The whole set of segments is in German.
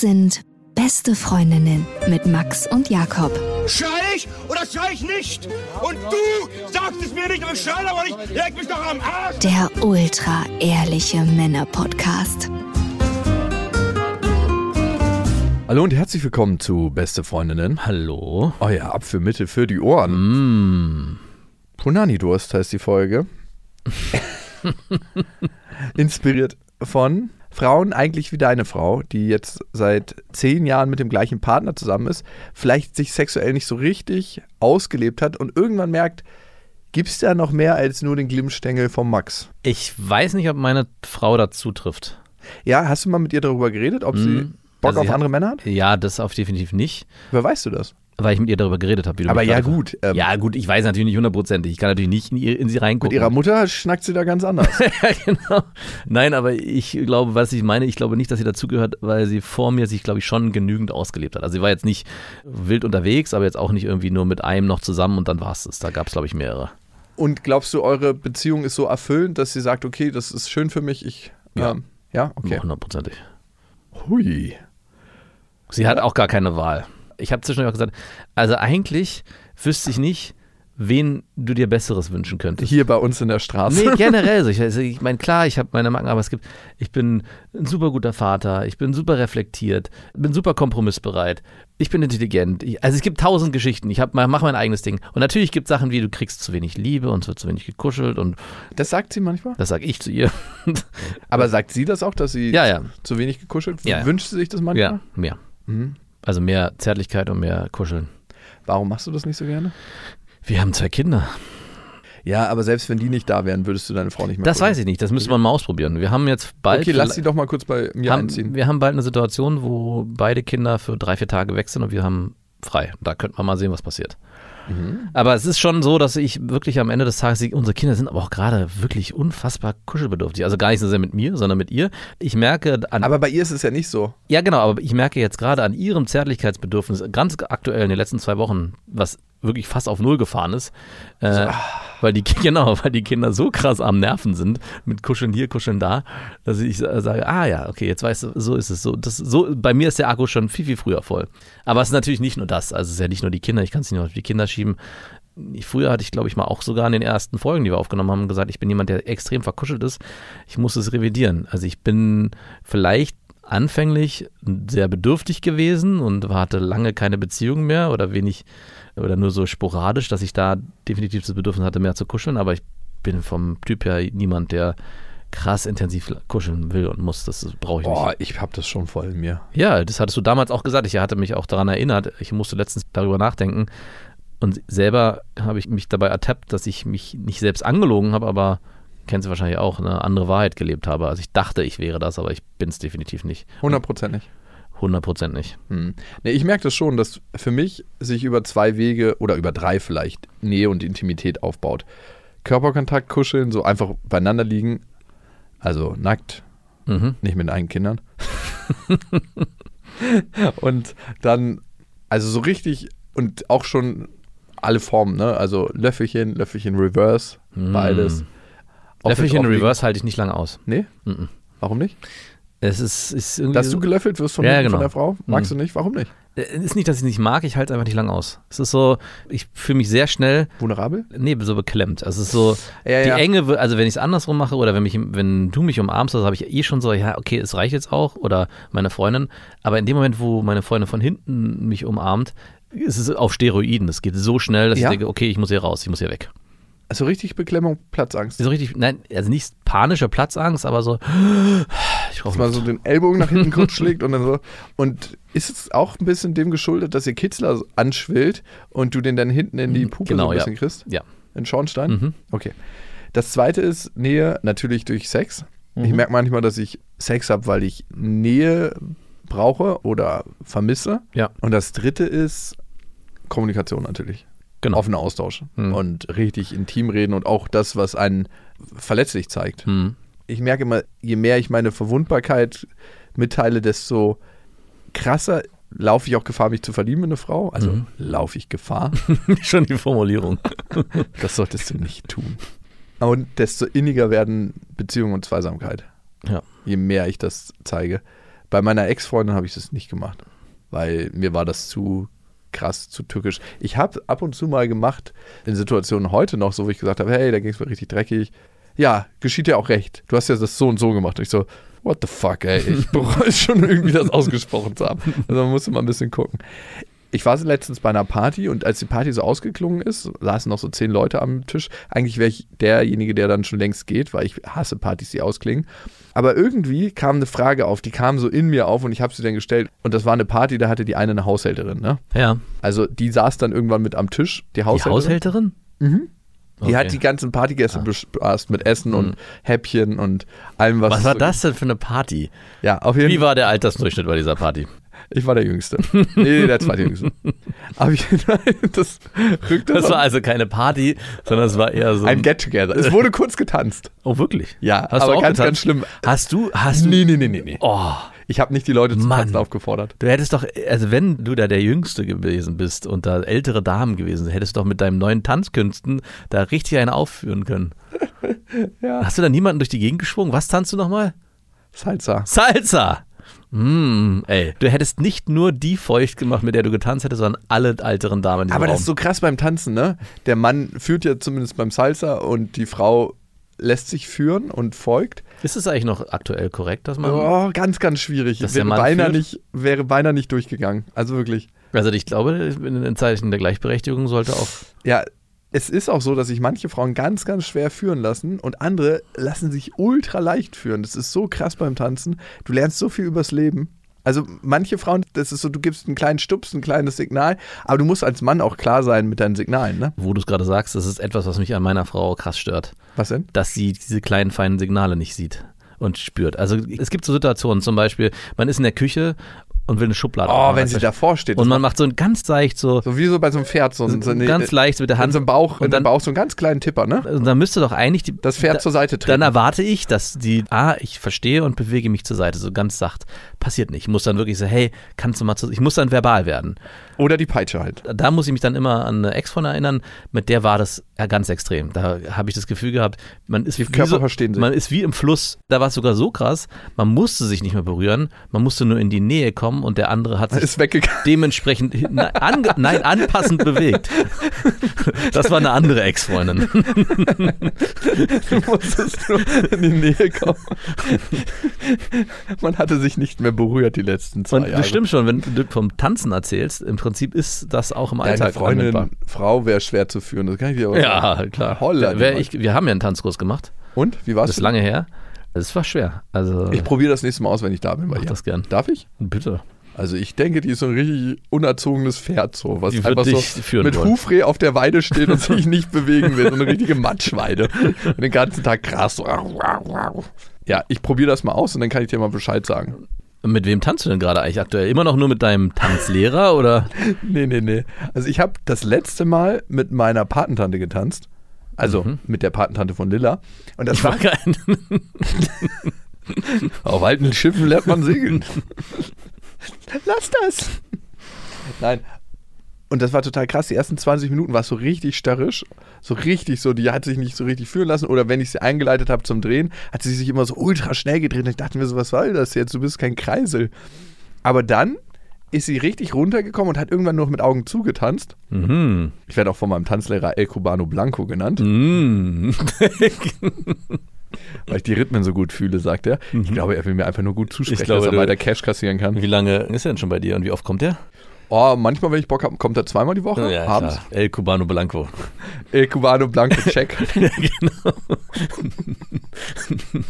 Das sind beste Freundinnen mit Max und Jakob. Schrei ich oder schrei ich nicht? Und du sagst es mir nicht, aber ich schrei aber nicht. Leg mich doch am Arsch. Der ultra ehrliche Männer-Podcast. Hallo und herzlich willkommen zu Beste Freundinnen. Hallo. Euer Apfelmittel für die Ohren. Mm. Punani-Durst heißt die Folge. Inspiriert von Frauen, eigentlich wie deine Frau, die jetzt seit zehn Jahren mit dem gleichen Partner zusammen ist, vielleicht sich sexuell nicht so richtig ausgelebt hat und irgendwann merkt, gibt es da noch mehr als nur den Glimmstängel vom Max? Ich weiß nicht, ob meine Frau dazu trifft. Ja, hast du mal mit ihr darüber geredet, ob sie Mm. Bock Also auf andere hat- Männer hat? Ja, das auf definitiv nicht, Wer weißt du das? Weil ich mit ihr darüber geredet habe. wie du Aber ja gut, ähm, ja gut, ich weiß natürlich nicht hundertprozentig. Ich kann natürlich nicht in, ihr, in sie Mit reingucken. ihrer Mutter schnackt sie da ganz anders. ja, genau. Nein, aber ich glaube, was ich meine, ich glaube nicht, dass sie dazugehört, weil sie vor mir sich, glaube ich, schon genügend ausgelebt hat. Also sie war jetzt nicht wild unterwegs, aber jetzt auch nicht irgendwie nur mit einem noch zusammen und dann war es das. Da gab es, glaube ich, mehrere. Und glaubst du, eure Beziehung ist so erfüllend, dass sie sagt, okay, das ist schön für mich, ich. Ja. Ähm, ja, okay. Hundertprozentig. Hui. Sie hat auch gar keine Wahl. Ich habe zwischendurch auch gesagt, also eigentlich wüsste ich nicht, wen du dir Besseres wünschen könntest. Hier bei uns in der Straße. Nee, generell so. Ich, also ich meine, klar, ich habe meine Macken, aber es gibt, ich bin ein super guter Vater, ich bin super reflektiert, bin super kompromissbereit, ich bin intelligent. Ich, also es gibt tausend Geschichten. Ich hab, mache mein eigenes Ding. Und natürlich gibt es Sachen wie, du kriegst zu wenig Liebe und es wird zu wenig gekuschelt und Das sagt sie manchmal. das sage ich zu ihr. Aber sagt sie das auch, dass sie Ja, ja. zu wenig gekuschelt? Ja, ja. Wünscht sie sich das manchmal? Ja, mehr. Mhm. Also mehr Zärtlichkeit und mehr Kuscheln. Warum machst du das nicht so gerne? Wir haben zwei Kinder. Ja, aber selbst wenn die nicht da wären, würdest du deine Frau nicht mehr Das weiß ich nicht, das müsste man mal ausprobieren. Wir haben jetzt bald. Okay, lass sie doch mal kurz bei mir haben, einziehen. Wir haben bald eine Situation, wo beide Kinder für drei, vier Tage weg sind und wir haben frei. Da könnte man mal sehen, was passiert. Mhm. Aber es ist schon so, dass ich wirklich am Ende des Tages, unsere Kinder sind aber auch gerade wirklich unfassbar kuschelbedürftig. Also gar nicht so sehr mit mir, sondern mit ihr. Ich merke an, Aber bei ihr ist es ja nicht so. ja genau, aber ich merke jetzt gerade an ihrem Zärtlichkeitsbedürfnis, ganz aktuell in den letzten zwei Wochen, was wirklich fast auf Null gefahren ist, äh, weil die genau, weil die Kinder so krass am Nerven sind mit Kuscheln hier, Kuscheln da, dass ich sage, ah ja, okay, jetzt weißt du, so ist es so. Das, so bei mir ist der Akku schon viel viel früher voll. Aber es ist natürlich nicht nur das, also es ist ja nicht nur die Kinder, ich kann es nicht nur auf die Kinder schieben. Ich, früher hatte ich, glaube ich, mal auch sogar in den ersten Folgen, die wir aufgenommen haben, gesagt, ich bin jemand, der extrem verkuschelt ist. Ich muss es revidieren. Also ich bin vielleicht anfänglich sehr bedürftig gewesen und hatte lange keine Beziehung mehr oder wenig oder nur so sporadisch, dass ich da definitiv das Bedürfnis hatte, mehr zu kuscheln. Aber ich bin vom Typ her niemand, der krass intensiv kuscheln will und muss. Das brauche ich Boah, nicht. ich hab das schon voll in mir. Ja, das hattest du damals auch gesagt. Ich hatte mich auch daran erinnert. Ich musste letztens darüber nachdenken. Und selber habe ich mich dabei ertappt, dass ich mich nicht selbst angelogen habe, aber kennst du wahrscheinlich auch, eine andere Wahrheit gelebt habe. Also ich dachte, ich wäre das, aber ich bin es definitiv nicht. Hundertprozentig. 100 Prozent nicht. Hm. Nee, ich merke das schon, dass für mich sich über zwei Wege oder über drei vielleicht Nähe und Intimität aufbaut. Körperkontakt, kuscheln, so einfach beieinander liegen. Also nackt, Mhm. nicht mit eigenen Kindern. und dann, also so richtig und auch schon alle Formen, ne? Also Löffelchen, Löffelchen Reverse, beides. Auch Löffelchen Reverse halte ich nicht lange aus. Nee? Mhm. Warum nicht? Es ist, ist irgendwie. Dass du gelöffelt wirst von, Ja, von genau. der Frau? Magst Mhm. du nicht? Warum nicht? Es ist nicht, dass ich es nicht mag, ich halte es einfach nicht lang aus. Es ist so, ich fühle mich sehr schnell, Vulnerabel? nee, so beklemmt. Also es ist so, Ja, die ja. Enge, also wenn ich es andersrum mache oder wenn, mich, wenn du mich umarmst, das habe ich eh schon so, ja, okay, es reicht jetzt auch oder meine Freundin. Aber in dem Moment, wo meine Freundin von hinten mich umarmt, ist es auf Steroiden. Es geht so schnell, dass ich denke, okay, ich muss hier raus, ich muss hier weg. Also richtig Beklemmung, Platzangst. So richtig, nein, also nicht panische Platzangst, aber so, ich brauche dass man so den Ellbogen nach hinten kurz schlägt und dann so. Und ist es auch ein bisschen dem geschuldet, dass ihr Kitzler anschwillt und du den dann hinten in die Puppe Genau, so ein ja. bisschen kriegst? Ja. In Schornstein? Mhm. Okay. Das zweite ist Nähe, natürlich durch Sex. Mhm. Ich merke manchmal, dass ich Sex habe, weil ich Nähe brauche oder vermisse. Ja. Und das dritte ist Kommunikation natürlich. Genau. Offener Austausch. Mhm. Und richtig intim reden und auch das, was einen verletzlich zeigt. Hm. ich merke immer, je mehr ich meine Verwundbarkeit mitteile, desto krasser laufe ich auch Gefahr, mich zu verlieben in eine Frau. Also Mhm. laufe ich Gefahr. Schon die Formulierung. Das solltest du nicht tun. Und desto inniger werden Beziehung und Zweisamkeit. Ja. Je mehr ich das zeige. Bei meiner Ex-Freundin habe ich das nicht gemacht, weil mir war das zu krass, zu tückisch. Ich habe ab und zu mal gemacht, in Situationen heute noch, so wo ich gesagt habe, hey, da ging es mir richtig dreckig. Ja, geschieht ja auch recht. Du hast ja das so und so gemacht. Und ich so, what the fuck, ey, ich bereue schon irgendwie das ausgesprochen zu haben. Also man musste mal ein bisschen gucken. Ich war letztens bei einer Party und als die Party so ausgeklungen ist, saßen noch so zehn Leute am Tisch. Eigentlich wäre ich derjenige, der dann schon längst geht, weil ich hasse Partys, die ausklingen. Aber irgendwie kam eine Frage auf, die kam so in mir auf und ich habe sie dann gestellt. Und das war eine Party, da hatte die eine eine Haushälterin, ne? Ja. Also die saß dann irgendwann mit am Tisch, die Die Haushälterin. Haushälterin? Die Okay. hat die ganzen Partygäste bespaßt mit Essen und Häppchen und allem, was. Was war so- das denn für eine Party? Ja, auf jeden Wie Fall. war der Altersdurchschnitt bei dieser Party? Ich war der Jüngste. Nee, der zweitjüngste. Auf jeden Fall, das rückt Das war also keine Party, sondern es war eher so ein Get-Together. Es wurde kurz getanzt. Oh, wirklich? Ja, Hast aber du auch ganz, getanzt? ganz schlimm. Hast du, hast du. Nee, nee, nee, nee, nee. Oh, Ich habe nicht die Leute zum Mann. Tanzen aufgefordert. du hättest doch, also wenn du da der Jüngste gewesen bist und da ältere Damen gewesen sind, hättest du doch mit deinen neuen Tanzkünsten da richtig einen aufführen können. Ja. Hast du da niemanden durch die Gegend geschwungen? Was tanzt du nochmal? Salsa. Salsa! Mm, ey, du hättest nicht nur die feucht gemacht, mit der du getanzt hättest, sondern alle älteren Damen in Aber das Raum. ist so krass beim Tanzen, ne? Der Mann führt ja zumindest beim Salsa und die Frau lässt sich führen und folgt. Ist es eigentlich noch aktuell korrekt, dass man. Oh, ganz, ganz schwierig. Wäre beinahe, nicht, wäre beinahe nicht durchgegangen. Also wirklich. Also ich glaube, in den Zeichen der Gleichberechtigung sollte auch. Ja, es ist auch so, dass sich manche Frauen ganz, ganz schwer führen lassen und andere lassen sich ultra leicht führen. Das ist so krass beim Tanzen. Du lernst so viel übers Leben. Also manche Frauen, das ist so, du gibst einen kleinen Stups, ein kleines Signal, aber du musst als Mann auch klar sein mit deinen Signalen, ne? Wo du es gerade sagst, das ist etwas, was mich an meiner Frau krass stört. Was denn? dass sie diese kleinen feinen Signale nicht sieht und spürt. Also es gibt so Situationen, zum Beispiel, man ist in der Küche und will eine Schublade Oh, wenn sie davor steht. und man macht so ein ganz leicht so, So wie so bei so einem Pferd, so, so eine, ganz leicht mit der in Hand. so einem Bauch, in und dann, Bauch so einen ganz kleinen Tipper, ne? und dann müsste doch eigentlich die, Das Pferd da, zur Seite Dann treten. erwarte ich, dass die, ah, ich verstehe und bewege mich zur Seite, so ganz sacht. Passiert nicht. Ich muss dann wirklich so, hey, kannst du mal zu, ich muss dann verbal werden. Oder die Peitsche halt. Da muss ich mich dann immer an eine Ex von erinnern, mit der war das ja ganz extrem. Da habe ich das Gefühl gehabt, man ist wie, Körper so, verstehen sich. man ist wie im Fluss. Da war es sogar so krass, man musste sich nicht mehr berühren, man musste nur in die Nähe kommen und der andere hat sich Ist weggegangen. dementsprechend ange, nein, anpassend bewegt. Das war eine andere Ex-Freundin. Du musstest nur in die Nähe kommen. Man hatte sich nicht mehr berührt die letzten zwei Und Jahre. das stimmt schon, wenn du vom Tanzen erzählst, im Prinzip ist das auch im Deine Alltag Freundin, anwendbar. Frau wäre schwer zu führen, das kann ich dir aber Ja, sagen. klar. Holla, Wer, ich, wir haben ja einen Tanzkurs gemacht. Und, wie war's? Das ist lange her. Es war schwer. Also Ich probiere das nächste Mal aus, wenn ich da bin bei mach ihr. das gern. Darf ich? Bitte. Also ich denke, die ist so ein richtig unerzogenes Pferd, so, was einfach so mit wollen. Hufreh auf der Weide steht und sich nicht bewegen will. So eine richtige Matschweide. Und den ganzen Tag Gras. So. Ja, ich probiere das mal aus und dann kann ich dir mal Bescheid sagen. Mit wem tanzt du denn gerade eigentlich aktuell? Immer noch nur mit deinem Tanzlehrer oder? Nee, nee, nee. Also ich habe das letzte Mal mit meiner Patentante getanzt. Also Mhm. mit der Patentante von Lilla. Und das war kein. Auf alten Schiffen lernt man segeln. Lass das. Nein. Und das war total krass. Die ersten 20 Minuten war es so richtig starrisch. So richtig so, die hat sich nicht so richtig führen lassen. Oder wenn ich sie eingeleitet habe zum Drehen, hat sie sich immer so ultra schnell gedreht. Und ich dachte mir so, was soll das jetzt? Du bist kein Kreisel. Aber dann ist sie richtig runtergekommen und hat irgendwann nur noch mit Augen zugetanzt. Mhm. Ich werde auch von meinem Tanzlehrer El Cubano Blanco genannt, Mhm. weil ich die Rhythmen so gut fühle, sagt er. Ich glaube, er will mir einfach nur gut zusprechen, Ich glaube, dass er weiter Cash kassieren kann. Wie lange ist er denn schon bei dir und wie oft kommt er? Oh, manchmal, wenn ich Bock habe, kommt er zweimal die Woche, abends. klar. El Cubano Blanco. El Cubano Blanco Check. ja, genau.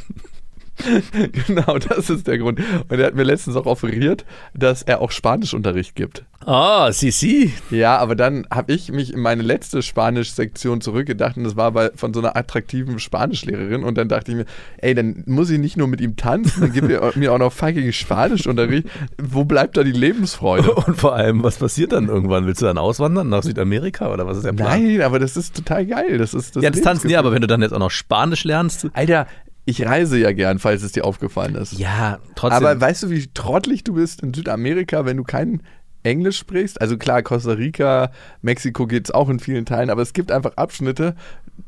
genau, das ist der Grund. Und er hat mir letztens auch offeriert, dass er auch Spanischunterricht gibt. Ah, si, si. Ja, aber dann habe ich mich in meine letzte Spanisch-Sektion zurückgedacht und das war bei, von so einer attraktiven Spanischlehrerin und dann dachte ich mir, ey, dann muss ich nicht nur mit ihm tanzen, dann gibt er mir auch noch fucking Spanischunterricht. Wo bleibt da die Lebensfreude? Und vor allem, was passiert dann irgendwann? Willst du dann auswandern nach Südamerika oder was ist der Plan? Nein, aber das ist total geil. Das ist das Ja, das Tanzen ja, aber wenn du dann jetzt auch noch Spanisch lernst. Alter, ich reise ja gern, falls es dir aufgefallen ist. Ja, trotzdem. Aber weißt du, wie trottelig du bist in Südamerika, wenn du kein Englisch sprichst? Also klar, Costa Rica, Mexiko geht es auch in vielen Teilen, aber es gibt einfach Abschnitte,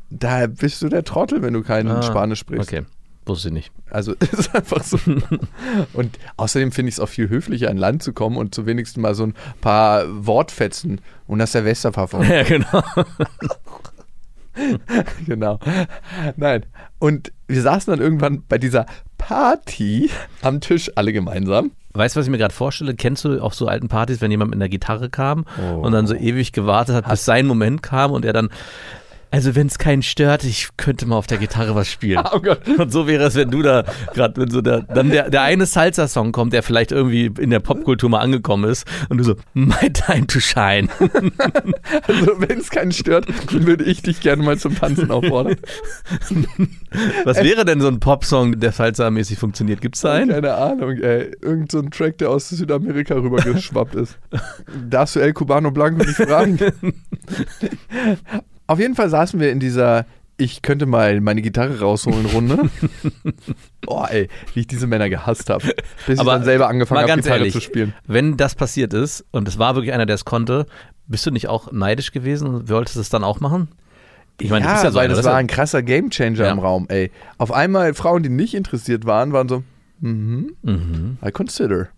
da bist du der Trottel, wenn du kein Ah, Spanisch sprichst. Okay. Wusste ich nicht. Also es ist einfach so. Und außerdem finde ich es auch viel höflicher, an Land zu kommen und zu wenigstens mal so ein paar Wortfetzen und das Silvesterpfeffer. Ja, genau. genau. Nein. Und wir saßen dann irgendwann bei dieser Party am Tisch alle gemeinsam. Weißt du, was ich mir gerade vorstelle? Kennst du auf so alten Partys, wenn jemand mit einer Gitarre kam und dann so ewig gewartet hat, bis sein Moment kam und er dann, also wenn es keinen stört, ich könnte mal auf der Gitarre was spielen. Oh Gott. Und so wäre es, wenn du da gerade, wenn so der, dann der, der eine Salsa-Song kommt, der vielleicht irgendwie in der Popkultur mal angekommen ist und du so, my time to shine. Also wenn es keinen stört, dann würde ich dich gerne mal zum Tanzen auffordern. Was wäre denn so ein Popsong, der Salsa-mäßig funktioniert? Gibt's da einen? Keine Ahnung, ey. Irgend so ein Track, der aus Südamerika rübergeschwappt ist. Darfst du El Cubano Blanco nicht fragen? Auf jeden Fall saßen wir in dieser ich könnte mal meine Gitarre rausholen Runde. Boah, ey, wie ich diese Männer gehasst habe. Bis Aber ich dann selber angefangen habe, ganz Gitarre ehrlich, zu spielen. Wenn das passiert ist und es war wirklich einer, der es konnte, bist du nicht auch neidisch gewesen und wolltest es dann auch machen? Ich meine, ja, du bist ja so weil das war ein krasser Gamechanger Ja. im Raum, ey. Auf einmal Frauen, die nicht interessiert waren, waren so, mhm, ja, mhm. I consider.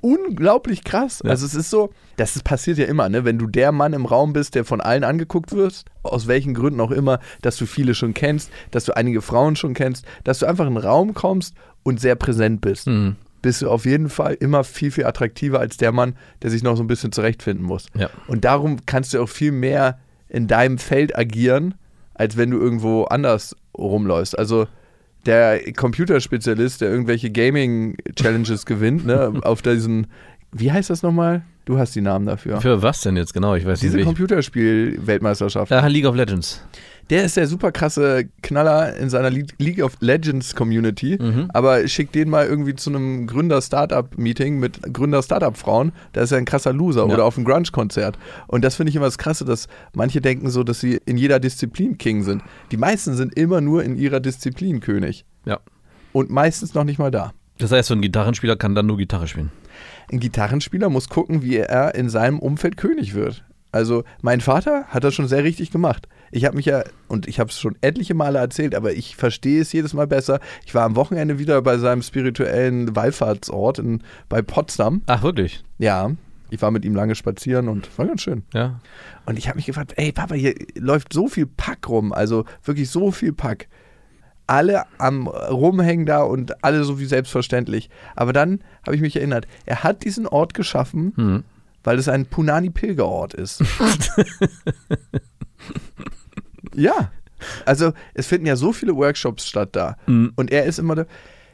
Unglaublich krass. Ja. Also es ist so, das ist, passiert ja immer, ne? Wenn du der Mann im Raum bist, der von allen angeguckt wirst, aus welchen Gründen auch immer, dass du viele schon kennst, dass du einige Frauen schon kennst, dass du einfach in einen Raum kommst und sehr präsent bist. Mhm. Bist du auf jeden Fall immer viel, viel attraktiver als der Mann, der sich noch so ein bisschen zurechtfinden muss. Ja. Und darum kannst du auch viel mehr in deinem Feld agieren, als wenn du irgendwo anders rumläufst. Also der Computerspezialist, der irgendwelche Gaming-Challenges gewinnt, ne, auf diesen, wie heißt das nochmal? Du hast die Namen dafür. Für was denn jetzt genau? Ich weiß Diese nicht. ich- Computerspiel-Weltmeisterschaft. Ja, League of Legends. Der ist der super krasse Knaller in seiner Le League of Legends Community, aber schickt den mal irgendwie zu einem Gründer-Startup-Meeting mit Gründer-Startup-Frauen, da ist er ein krasser Loser Ja. oder auf einem Grunge-Konzert. Und das finde ich immer das Krasse, dass manche denken so, dass sie in jeder Disziplin King sind. Die meisten sind immer nur in ihrer Disziplin König Ja. und meistens noch nicht mal da. Das heißt, so ein Gitarrenspieler kann dann nur Gitarre spielen. Ein Gitarrenspieler muss gucken, wie er in seinem Umfeld König wird. Also mein Vater hat das schon sehr richtig gemacht. Ich habe mich ja, und ich habe es schon etliche Male erzählt, aber ich verstehe es jedes Mal besser. Ich war am Wochenende wieder bei seinem spirituellen Wallfahrtsort in, bei Potsdam. Ach, wirklich? Ja, ich war mit ihm lange spazieren und war ganz schön. Ja. Und ich habe mich gefragt, ey Papa, hier läuft so viel Pack rum, also wirklich so viel Pack. Alle am Rumhängen da und alle so wie selbstverständlich. Aber dann habe ich mich erinnert, er hat diesen Ort geschaffen, Hm. weil es ein Punani-Pilgerort ist. ja. Also es finden ja so viele Workshops statt da. Mhm. Und er ist immer da,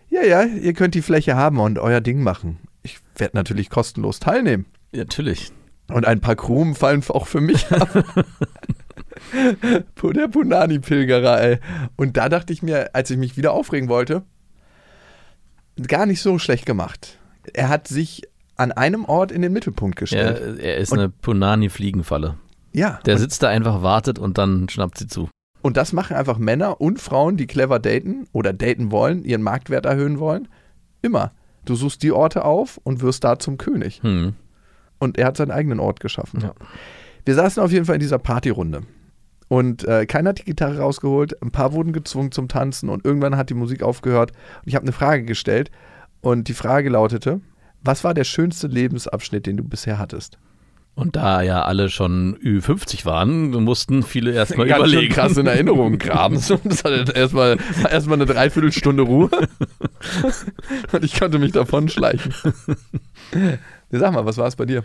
ja, ja, ihr könnt die Fläche haben und euer Ding machen. Ich werde natürlich kostenlos teilnehmen. Ja, natürlich. Und ein paar Krumen fallen auch für mich ab. Der Punani-Pilgerer, ey. Und da dachte ich mir, als ich mich wieder aufregen wollte, gar nicht so schlecht gemacht. Er hat sich an einem Ort in den Mittelpunkt gestellt. er ist Und- eine Punani-Fliegenfalle. Ja. Der sitzt da einfach, wartet und dann schnappt sie zu. und das machen einfach Männer und Frauen, die clever daten oder daten wollen, ihren Marktwert erhöhen wollen. Immer. Du suchst die Orte auf und wirst da zum König. Hm. Und er hat seinen eigenen Ort geschaffen. Ja. Wir saßen auf jeden Fall in dieser Partyrunde. Und äh, keiner hat die Gitarre rausgeholt, ein paar wurden gezwungen zum Tanzen und irgendwann hat die Musik aufgehört. Und ich habe eine Frage gestellt und die Frage lautete, was war der schönste Lebensabschnitt, den du bisher hattest? Und da ja alle schon Ü50 waren, mussten viele erstmal Ganz schön überlegen. krass in Erinnerungen graben. Das hatte erstmal erst mal eine Dreiviertelstunde Ruhe. Und ich konnte mich davon schleichen. Sag mal, was war es bei dir?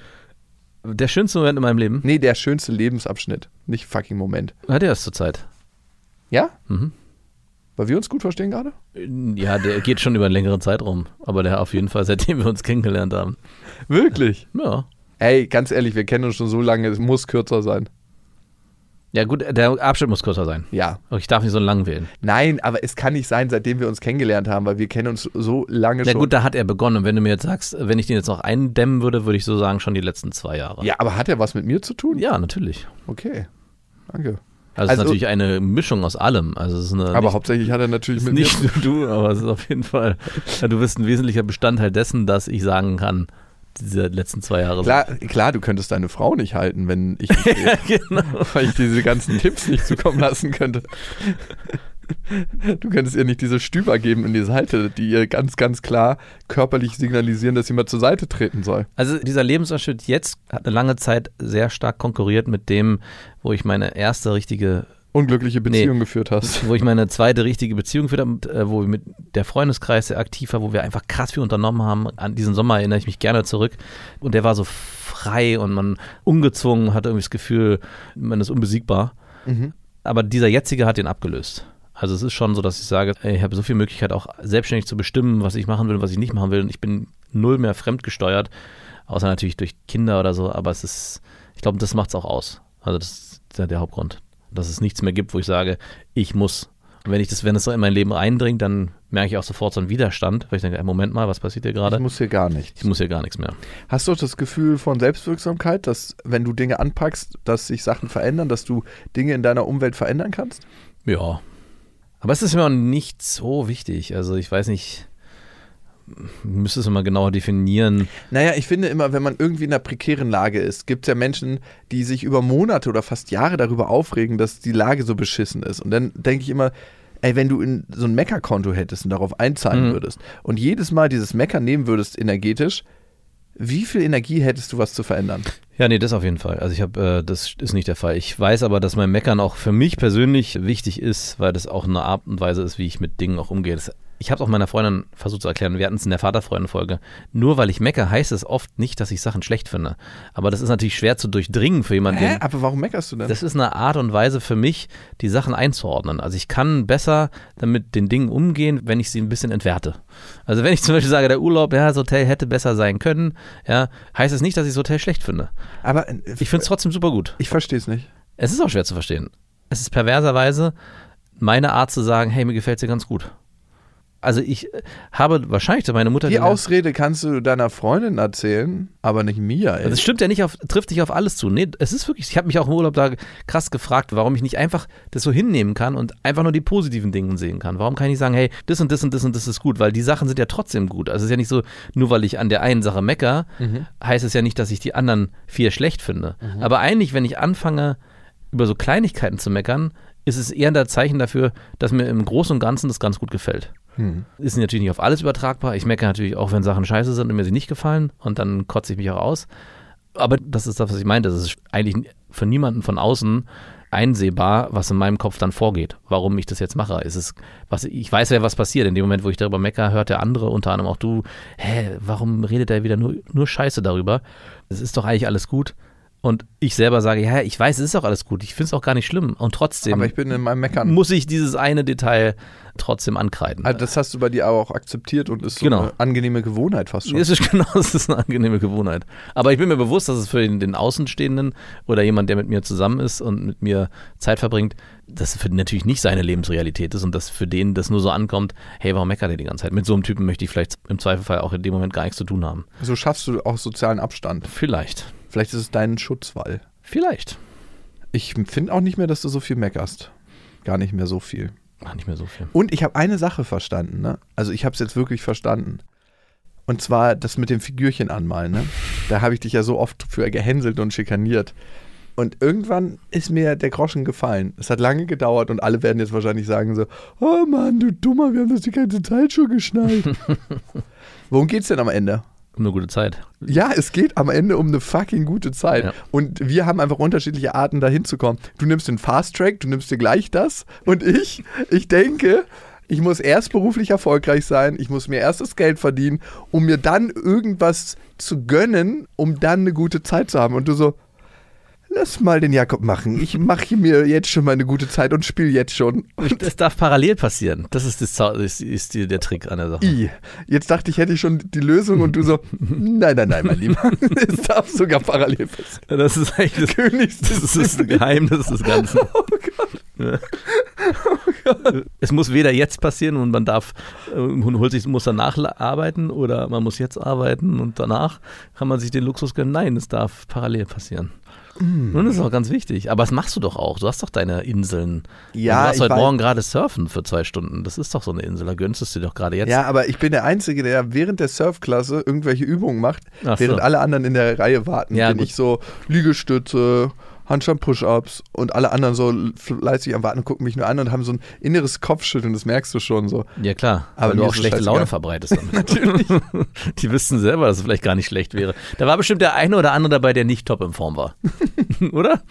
Der schönste Moment in meinem Leben Nee, der schönste Lebensabschnitt. Nicht fucking Moment. hat er erst zur Zeit. Ja? Mhm. Weil wir uns gut verstehen gerade? Ja, der geht schon über einen längeren Zeitraum. Aber der auf jeden Fall, seitdem wir uns kennengelernt haben. Wirklich? Ja. Ey, ganz ehrlich, wir kennen uns schon so lange, es muss kürzer sein. Ja, gut, der Abschnitt muss kürzer sein. Ja. Ich darf nicht so lang wählen. Nein, aber es kann nicht sein, seitdem wir uns kennengelernt haben, weil wir kennen uns so lange Ja, schon. gut, da hat er begonnen. Und wenn du mir jetzt sagst, wenn ich den jetzt noch eindämmen würde, würde ich so sagen, schon die letzten zwei Jahre. ja, aber hat er was mit mir zu tun? Ja, natürlich. Okay. Danke. Also, es Also- ist natürlich eine Mischung aus allem. Also es ist eine, Aber nicht, hauptsächlich hat er natürlich mit nicht mir. nur du, aber es ist auf jeden Fall, ja, du bist ein wesentlicher Bestandteil dessen, dass ich sagen kann, diese letzten zwei Jahre Klar, klar, du könntest deine Frau nicht halten, wenn ich sind. genau. weil ich diese ganzen Tipps nicht zukommen lassen könnte. Du könntest ihr nicht diese Stüber geben in die Seite, die ihr ganz, ganz klar körperlich signalisieren, dass sie mal zur Seite treten soll. Also dieser Lebensabschnitt jetzt hat eine lange Zeit sehr stark konkurriert mit dem, wo ich meine erste richtige Unglückliche Beziehung geführt hast. wo ich meine zweite richtige Beziehung geführt habe, äh, wo mit der Freundeskreis sehr aktiv war, wo wir einfach krass viel unternommen haben. An diesen Sommer erinnere ich mich gerne zurück. Und der war so frei und man ungezwungen, hatte irgendwie das Gefühl, man ist unbesiegbar. Mhm. Aber dieser jetzige hat den abgelöst. Also es ist schon so, dass ich sage, ich habe so viel Möglichkeit auch selbstständig zu bestimmen, was ich machen will und was ich nicht machen will. Und ich bin null mehr fremdgesteuert, außer natürlich durch Kinder oder so. Aber es ist, ich glaube, das macht es auch aus. Also das ist ja der Hauptgrund dass es nichts mehr gibt, wo ich sage, ich muss. Und wenn ich das, wenn es so in mein Leben eindringt, dann merke ich auch sofort so einen Widerstand, weil ich denke, Moment mal, was passiert hier gerade? Ich muss hier gar nichts. Ich muss hier gar nichts mehr. Hast du auch das Gefühl von Selbstwirksamkeit, dass wenn du Dinge anpackst, dass sich Sachen verändern, dass du Dinge in deiner Umwelt verändern kannst? Ja. Aber es ist mir auch nicht so wichtig. Also ich weiß nicht, müsstest du mal genauer definieren. Naja, ich finde immer, wenn man irgendwie in einer prekären Lage ist, gibt es ja Menschen, die sich über Monate oder fast Jahre darüber aufregen, dass die Lage so beschissen ist. Und dann denke ich immer, ey, wenn du in so ein Meckerkonto hättest und darauf einzahlen Mhm. würdest und jedes Mal dieses Meckern nehmen würdest energetisch, wie viel Energie hättest du, was zu verändern? Ja, nee, das auf jeden Fall. Also ich habe, äh, das ist nicht der Fall. Ich weiß aber, dass mein Meckern auch für mich persönlich wichtig ist, weil das auch eine Art und Weise ist, wie ich mit Dingen auch umgehe. Das, ich habe es auch meiner Freundin versucht zu erklären. Wir hatten es in der Vaterfreundenfolge. Nur weil ich meckere, heißt es oft nicht, dass ich Sachen schlecht finde. Aber das ist natürlich schwer zu durchdringen für jemanden, Hä? Aber warum meckerst du denn? Das ist eine Art und Weise für mich, die Sachen einzuordnen. Also ich kann besser damit den Dingen umgehen, wenn ich sie ein bisschen entwerte. Also wenn ich zum Beispiel sage, der Urlaub, ja, das Hotel hätte besser sein können, ja, heißt es nicht, dass ich das Hotel schlecht finde. aber äh, Ich finde es trotzdem super gut. ich verstehe es nicht. Es ist auch schwer zu verstehen. Es ist perverserweise meine Art zu sagen, hey, mir gefällt sie ganz gut. Also ich äh, habe wahrscheinlich zu meiner Mutter Die gelernt- Ausrede kannst du deiner Freundin erzählen, aber nicht mir, ey. Also es stimmt ja nicht auf, trifft nicht auf alles zu. Nee, es ist wirklich, ich habe mich auch im Urlaub da krass gefragt, warum ich nicht einfach das so hinnehmen kann und einfach nur die positiven Dinge sehen kann. Warum kann ich nicht sagen, hey, das und das und das und das ist gut, weil die Sachen sind ja trotzdem gut. Also es ist ja nicht so, nur weil ich an der einen Sache mecker, heißt es ja nicht, dass ich die anderen vier schlecht finde. Aber eigentlich, wenn ich anfange, über so Kleinigkeiten zu meckern, ist es eher ein Zeichen dafür, dass mir im Großen und Ganzen das ganz gut gefällt. Hm. Ist natürlich nicht auf alles übertragbar. Ich meckere natürlich auch, wenn Sachen scheiße sind und mir sie nicht gefallen und dann kotze ich mich auch aus. Aber das ist das, was ich meinte. Das ist eigentlich für niemanden von außen einsehbar, was in meinem Kopf dann vorgeht, warum ich das jetzt mache. Ist es, was, ich weiß ja, was passiert. In dem Moment, wo ich darüber meckere, hört der andere, unter anderem auch du, hä, warum redet er wieder nur, nur Scheiße darüber? Es ist doch eigentlich alles gut. Und ich selber sage, ja, ich weiß, es ist auch alles gut. Ich finde es auch gar nicht schlimm. Und trotzdem aber ich bin in meinem Meckern. muss ich dieses eine Detail trotzdem ankreiden. Also das hast du bei dir aber auch akzeptiert und ist so Genau. eine angenehme Gewohnheit fast schon. Es ist genau, es ist eine angenehme Gewohnheit. Aber ich bin mir bewusst, dass es für den, den Außenstehenden oder jemand, der mit mir zusammen ist und mit mir Zeit verbringt, dass für natürlich nicht seine Lebensrealität ist und dass für den das nur so ankommt, hey, warum meckert er die ganze Zeit? Mit so einem Typen möchte ich vielleicht im Zweifelfall auch in dem Moment gar nichts zu tun haben. So schaffst du auch sozialen Abstand. Vielleicht. Vielleicht ist es dein Schutzwall. Vielleicht. Ich finde auch nicht mehr, dass du so viel meckerst. Gar nicht mehr so viel. Ach, nicht mehr so viel. Und ich habe eine Sache verstanden, ne? Also ich habe es jetzt wirklich verstanden. Und zwar das mit dem Figürchen anmalen, ne? Da habe ich dich ja so oft für gehänselt und schikaniert. Und irgendwann ist mir der Groschen gefallen. Es hat lange gedauert und alle werden jetzt wahrscheinlich sagen so, oh Mann, du Dummer, wir haben das die ganze Zeit schon geschnallt. Worum geht's denn am Ende? Um eine gute Zeit. Ja, es geht am Ende um eine fucking gute Zeit. Ja. Und wir haben einfach unterschiedliche Arten, da hinzukommen. Du nimmst den Fast Track, du nimmst dir gleich das. Und ich, ich denke, ich muss erst beruflich erfolgreich sein, ich muss mir erst das Geld verdienen, um mir dann irgendwas zu gönnen, um dann eine gute Zeit zu haben. Und du so, lass mal den Jakob machen. Ich mache mir jetzt schon mal eine gute Zeit und spiele jetzt schon. Das darf parallel passieren. Das ist, das, Zau- ist, die, der Trick an der Sache. I. Jetzt dachte ich, hätte ich schon die Lösung und du so, nein, nein, nein, mein Lieber. Es darf sogar parallel passieren. Das ist eigentlich das, Königs das, ist das Geheimnis des Ganzen. Oh Gott. Ja. Es muss weder jetzt passieren und man darf, äh, man holt sich, muss danach arbeiten oder man muss jetzt arbeiten und danach kann man sich den Luxus gönnen. Nein, es darf parallel passieren. Mm. Das ist auch ganz wichtig. Aber das machst du doch auch. Du hast doch deine Inseln. Ja, du warst heute Morgen gerade surfen für zwei Stunden. Das ist doch so eine Insel. Da gönnst du es dir doch gerade jetzt. Ja, aber ich bin der Einzige, der während der Surfklasse irgendwelche Übungen macht, Ach so. während alle anderen in der Reihe warten. Ja, bin gut. ich so Liegestütze, Handstand Push-Ups und alle anderen so fleißig am Warten und gucken mich nur an und haben so ein inneres Kopfschütteln, das merkst du schon so. Ja klar, Aber du auch schlechte. Laune verbreitest damit. Natürlich. Die wüssten selber, dass es vielleicht gar nicht schlecht wäre. Da war bestimmt der eine oder andere dabei, der nicht top in Form war. oder?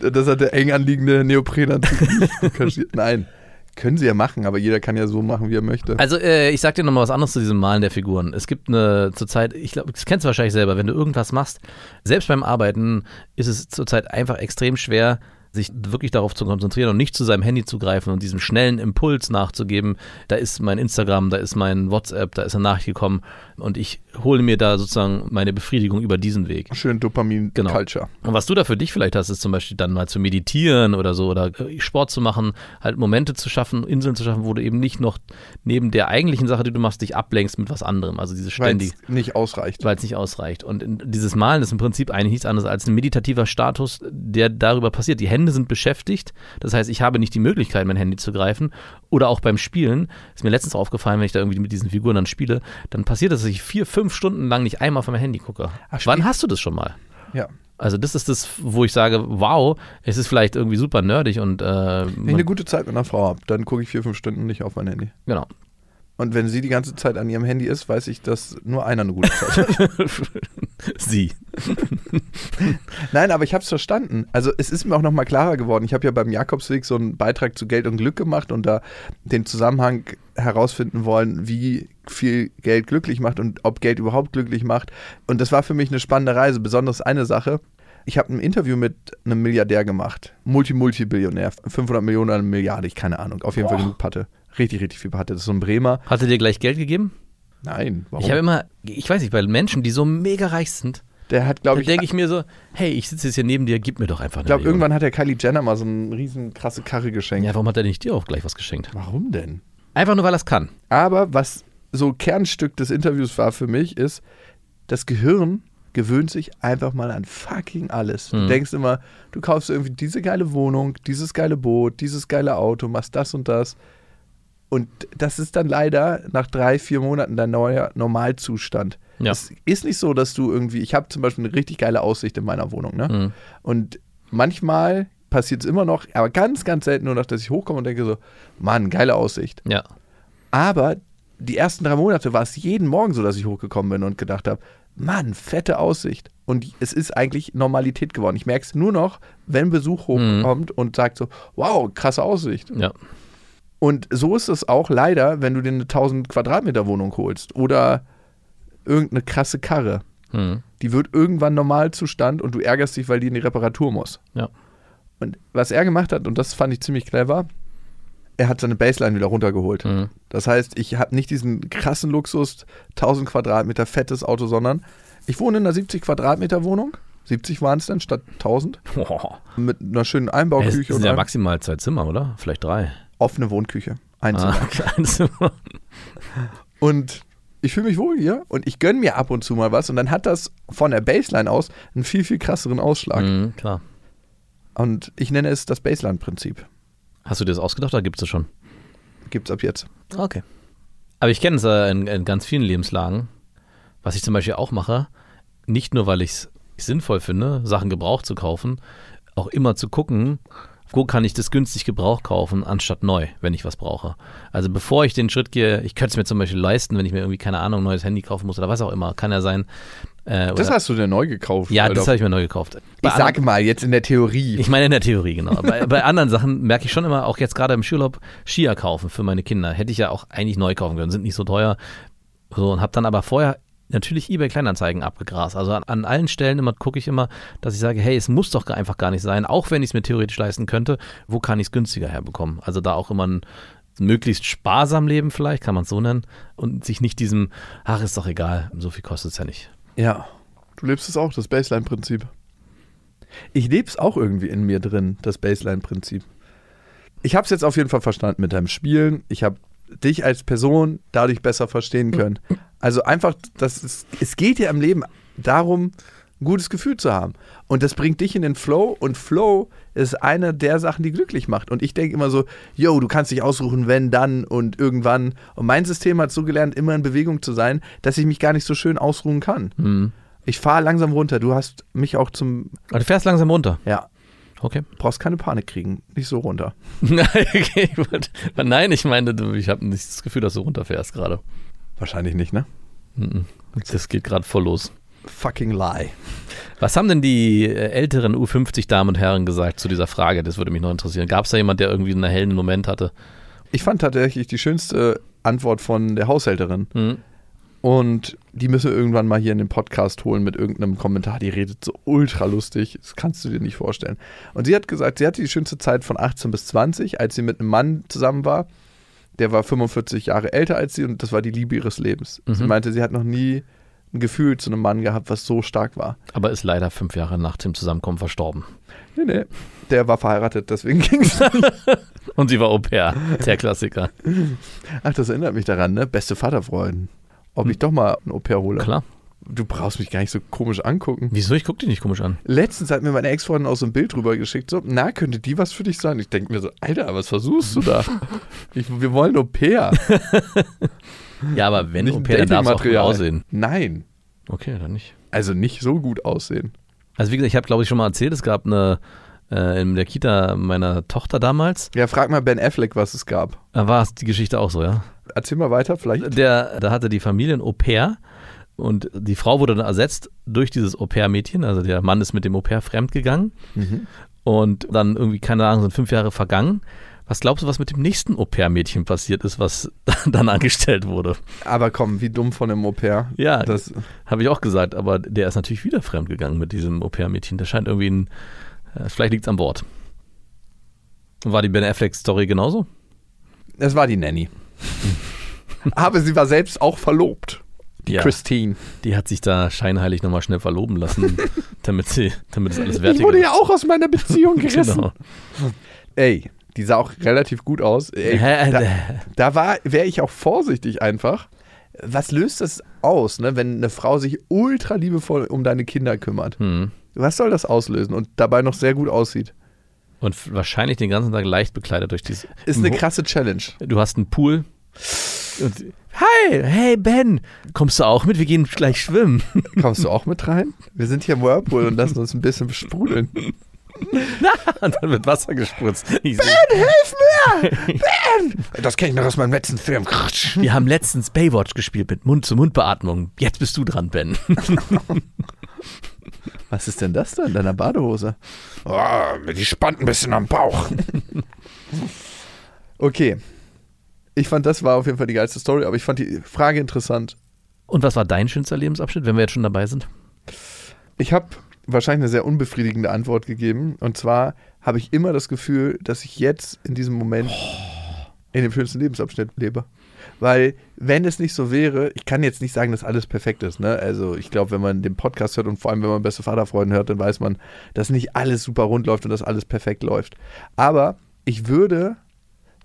Das hat der eng anliegende Neoprenanzug nicht kaschiert. Nein, können sie ja machen, aber jeder kann ja so machen, wie er möchte. Also äh, ich sag dir nochmal was anderes zu diesem Malen der Figuren. Es gibt eine zurzeit, ich glaube, das kennst du wahrscheinlich selber, wenn du irgendwas machst, selbst beim Arbeiten ist es zurzeit einfach extrem schwer, sich wirklich darauf zu konzentrieren und nicht zu seinem Handy zu greifen und diesem schnellen Impuls nachzugeben. Da ist mein Instagram, da ist mein WhatsApp, da ist eine Nachricht gekommen und ich hole mir da sozusagen meine Befriedigung über diesen Weg. Schön Genau. Dopamin-Culture. Und was du da für dich vielleicht hast, ist zum Beispiel dann mal zu meditieren oder so oder äh, Sport zu machen, halt Momente zu schaffen, Inseln zu schaffen, wo du eben nicht noch neben der eigentlichen Sache, die du machst, dich ablenkst mit was anderem. Also diese Weil ständig, es nicht ausreicht. weil es nicht ausreicht. Und in, dieses Malen ist im Prinzip eigentlich nichts anderes als ein meditativer Status, der darüber passiert. Die Hände sind beschäftigt, das heißt, ich habe nicht die Möglichkeit, mein Handy zu greifen. Oder auch beim Spielen, ist mir letztens aufgefallen, wenn ich da irgendwie mit diesen Figuren dann spiele, dann passiert es, dass ich vier, fünf Stunden lang nicht einmal auf mein Handy gucke. Ach, Wann hast du das schon mal? Ja. Also das ist das, wo ich sage, wow, es ist vielleicht irgendwie super nerdig und äh, Wenn ich eine gute Zeit mit einer Frau habe, dann gucke ich vier, fünf Stunden nicht auf mein Handy. genau. Und wenn sie die ganze Zeit an ihrem Handy ist, weiß ich, dass nur einer eine gute Zeit hat. Sie. Nein, aber ich habe es verstanden. Also es ist mir auch nochmal klarer geworden. Ich habe ja beim Jakobsweg so einen Beitrag zu Geld und Glück gemacht und da den Zusammenhang herausfinden wollen, wie viel Geld glücklich macht und ob Geld überhaupt glücklich macht. Und das war für mich eine spannende Reise. Besonders eine Sache. Ich habe ein Interview mit einem Milliardär gemacht. Multi-Multi-Billionär. 500 Millionen oder eine Milliarde, ich keine Ahnung. Auf jeden Fall genug Patte. Richtig, richtig viel Patte. Das ist so ein Bremer. Hat er dir gleich Geld gegeben? Nein, warum? Ich habe immer, ich weiß nicht, bei Menschen, die so mega reich sind, Der hat, da glaube ich, denke ich mir so, hey, ich sitze jetzt hier neben dir, gib mir doch einfach eine Ich glaube, irgendwann hat der Kylie Jenner mal so eine riesen krasse Karre geschenkt. Ja, warum hat er nicht dir auch gleich was geschenkt? Warum denn? Einfach nur, weil er es kann. Aber was so Kernstück des Interviews war für mich, ist, das Gehirn gewöhnt sich einfach mal an fucking alles. Du Hm. denkst immer, du kaufst irgendwie diese geile Wohnung, dieses geile Boot, dieses geile Auto, machst das und das. Und das ist dann leider nach drei, vier Monaten dein neuer Normalzustand. Ja. Es ist nicht so, dass du irgendwie, ich habe zum Beispiel eine richtig geile Aussicht in meiner Wohnung, ne? Mhm. Und manchmal passiert es immer noch, aber ganz, ganz selten nur noch, dass ich hochkomme und denke so, Mann, geile Aussicht. Ja. Aber die ersten drei Monate war es jeden Morgen so, dass ich hochgekommen bin und gedacht habe, Mann, fette Aussicht. Und es ist eigentlich Normalität geworden. Ich merke es nur noch, wenn Besuch hochkommt und sagt so, wow, krasse Aussicht. Ja. Und so ist es auch leider, wenn du dir eine 1000 Quadratmeter Wohnung holst oder irgendeine krasse Karre. Mhm. Die wird irgendwann Normalzustand und du ärgerst dich, weil die in die Reparatur muss. Ja. Und was er gemacht hat, und das fand ich ziemlich clever, er hat seine Baseline wieder runtergeholt. Mhm. Das heißt, ich habe nicht diesen krassen Luxus, 1000 Quadratmeter fettes Auto, sondern ich wohne in einer 70 Quadratmeter Wohnung. 70 waren es dann statt 1000. Boah. Mit einer schönen Es Einbauküche sind und ja maximal zwei Zimmer, oder? Vielleicht drei. Offene Wohnküche. Einzimmer. Ah. Und ich fühle mich wohl hier und ich gönne mir ab und zu mal was und dann hat das von der Baseline aus einen viel, viel krasseren Ausschlag. Mhm, klar. Und ich nenne es das Baseline-Prinzip. Hast du dir das ausgedacht oder gibt es das schon? Gibt's ab jetzt. Okay. Aber ich kenne es äh, in, in ganz vielen Lebenslagen. Was ich zum Beispiel auch mache, nicht nur, weil ich es sinnvoll finde, Sachen gebraucht zu kaufen, auch immer zu gucken, wo kann ich das günstig Gebrauch kaufen, anstatt neu, wenn ich was brauche. Also bevor ich den Schritt gehe, ich könnte es mir zum Beispiel leisten, wenn ich mir irgendwie, keine Ahnung, ein neues Handy kaufen muss oder was auch immer, kann ja sein. Äh, Das hast du dir neu gekauft. ja, Alter. das habe ich mir neu gekauft. Bei Ich sage mal, jetzt in der Theorie. ich meine in der Theorie, genau. bei, bei anderen Sachen merke ich schon immer, auch jetzt gerade im Schulurlaub, Skier kaufen für meine Kinder. Hätte ich ja auch eigentlich neu kaufen können, sind nicht so teuer. So, und habe dann aber vorher natürlich eBay Kleinanzeigen abgegrast. Also an, an allen Stellen immer gucke ich immer, dass ich sage, hey, es muss doch einfach gar nicht sein, auch wenn ich es mir theoretisch leisten könnte, wo kann ich es günstiger herbekommen? Also da auch immer ein möglichst sparsam leben vielleicht, kann man es so nennen, und sich nicht diesem, ach, ist doch egal, so viel kostet es ja nicht. Ja, du lebst es auch, das Baseline-Prinzip. Ich lebe es auch irgendwie in mir drin, das Baseline-Prinzip. Ich habe es jetzt auf jeden Fall verstanden mit deinem Spielen. Ich habe dich als Person dadurch besser verstehen können. Also einfach, das ist, es geht ja im Leben darum, ein gutes Gefühl zu haben. Und das bringt dich in den Flow und Flow ist eine der Sachen, die glücklich macht. Und ich denke immer so, yo, du kannst dich aussuchen, wenn, dann und irgendwann. Und mein System hat so gelernt, immer in Bewegung zu sein, dass ich mich gar nicht so schön ausruhen kann. Hm. Ich fahre langsam runter. Du hast mich auch zum. Aber du fährst langsam runter. Ja, Okay. brauchst keine Panik kriegen. Nicht so runter. Nein, okay, Nein, ich meine, ich habe nicht das Gefühl, dass du runterfährst gerade. Wahrscheinlich nicht, ne? Mhm. Das geht gerade voll los. Fucking lie. Was haben denn die äh, älteren U50-Damen und Herren gesagt zu dieser Frage? Das würde mich noch interessieren. Gab es da jemand, der irgendwie einen hellen Moment hatte? Ich fand tatsächlich die schönste Antwort von der Haushälterin. Hm? Und die müssen wir irgendwann mal hier in den Podcast holen mit irgendeinem Kommentar. Die redet so ultra lustig. Das kannst du dir nicht vorstellen. Und sie hat gesagt, sie hatte die schönste Zeit von 18 bis 20, als sie mit einem Mann zusammen war. Der war 45 Jahre älter als sie und das war die Liebe ihres Lebens. Sie Mhm. meinte, sie hat noch nie ein Gefühl zu einem Mann gehabt, was so stark war. Aber ist leider fünf Jahre nach dem Zusammenkommen verstorben. Nee, nee. Der war verheiratet, deswegen ging es. Und sie war Au pair. Der Klassiker. Ach, das erinnert mich daran, ne? Beste Vaterfreuden. Ob ich doch mal ein Au-pair hole. Klar. Du brauchst mich gar nicht so komisch angucken. Wieso? Ich guck dich nicht komisch an. Letztens hat mir meine Ex-Freundin auch so ein Bild rüber geschickt, so, na, könnte die was für dich sein? Ich denke mir so, Alter, was versuchst du da? Ich, wir wollen Au-pair. Ja, aber wenn Nicht Au ein pair, dann darf es auch gut aussehen. Nein. Okay, dann nicht. Also nicht so gut aussehen. Also wie gesagt, ich habe glaube ich schon mal erzählt, es gab eine äh, in der Kita meiner Tochter damals. Ja, frag mal Ben Affleck, was es gab. Da war es die Geschichte auch so, ja. Erzähl mal weiter, vielleicht. Der, da hatte die Familie ein Au pair und die Frau wurde dann ersetzt durch dieses Au pair-Mädchen. Also der Mann ist mit dem Au pair fremdgegangen Mhm. und dann irgendwie, keine Ahnung, sind fünf Jahre vergangen. Was glaubst du, was mit dem nächsten Au pair-Mädchen passiert ist, was dann angestellt wurde? Aber komm, wie dumm von einem Au-pair. Ja, Das, Habe ich auch gesagt, aber der ist natürlich wieder fremdgegangen mit diesem Au-pair-Mädchen. Der scheint irgendwie ein. Äh, vielleicht liegt es am Wort. War die Ben Affleck-Story genauso? das war die Nanny. Aber sie war selbst auch verlobt. Die Ja. Christine. Die hat sich da scheinheilig nochmal schnell verloben lassen, damit sie, damit es alles Ich wertiger wurde ja auch aus meiner Beziehung gerissen. Genau. Ey, die sah auch relativ gut aus. Ey, da, da war, wäre ich auch vorsichtig einfach. Was löst das aus, ne, wenn eine Frau sich ultra liebevoll um deine Kinder kümmert? Hm. Was soll das auslösen und dabei noch sehr gut aussieht? Und wahrscheinlich den ganzen Tag leicht bekleidet durch dieses. Ist eine krasse Challenge. Du hast einen Pool. Und, hi, hey Ben, kommst du auch mit? Wir gehen gleich schwimmen. Kommst du auch mit rein? Wir sind hier im Whirlpool und lassen uns ein bisschen sprudeln. Und dann wird Wasser gespritzt. Ich seh- Hilf mir! Ben! Das kenne ich noch aus meinem letzten Film. Wir haben letztens Baywatch gespielt mit Mund-zu-Mund-Beatmung. Jetzt bist du dran, Ben. Was ist denn das da in deiner Badehose? Oh, die spannt ein bisschen am Bauch. okay. Ich fand, das war auf jeden Fall die geilste Story, aber ich fand die Frage interessant. Und was war dein schönster Lebensabschnitt, wenn wir jetzt schon dabei sind? Ich habe wahrscheinlich eine sehr unbefriedigende Antwort gegeben. Und zwar habe ich immer das Gefühl, dass ich jetzt in diesem Moment in dem schönsten Lebensabschnitt lebe. Weil, wenn es nicht so wäre, ich kann jetzt nicht sagen, dass alles perfekt ist. Ne? Also, ich glaube, wenn man den Podcast hört und vor allem, wenn man beste Vaterfreunde hört, dann weiß man, dass nicht alles super rund läuft und dass alles perfekt läuft. Aber ich würde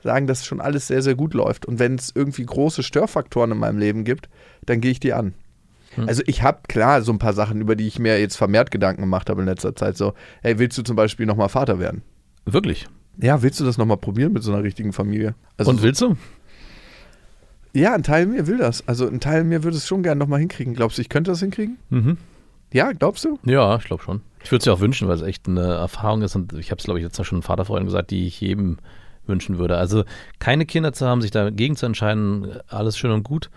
sagen, dass schon alles sehr, sehr gut läuft. Und wenn es irgendwie große Störfaktoren in meinem Leben gibt, dann gehe ich die an. Also ich habe klar so ein paar Sachen, über die ich mir jetzt vermehrt Gedanken gemacht habe in letzter Zeit. So, hey, willst du zum Beispiel nochmal Vater werden? Wirklich? Ja, willst du das nochmal probieren mit so einer richtigen Familie? Also Und willst du? Ja, ein Teil mir will das. Also ein Teil mir würde es schon gerne nochmal hinkriegen. Glaubst du, ich könnte das hinkriegen? Mhm. Ja, glaubst du? Ja, ich glaube schon. Ich würde es ja auch wünschen, weil es echt eine Erfahrung ist und ich habe es, glaube ich, jetzt schon Vaterfreunden gesagt, die ich jedem wünschen würde. Also keine Kinder zu haben, sich dagegen zu entscheiden, alles schön und gut.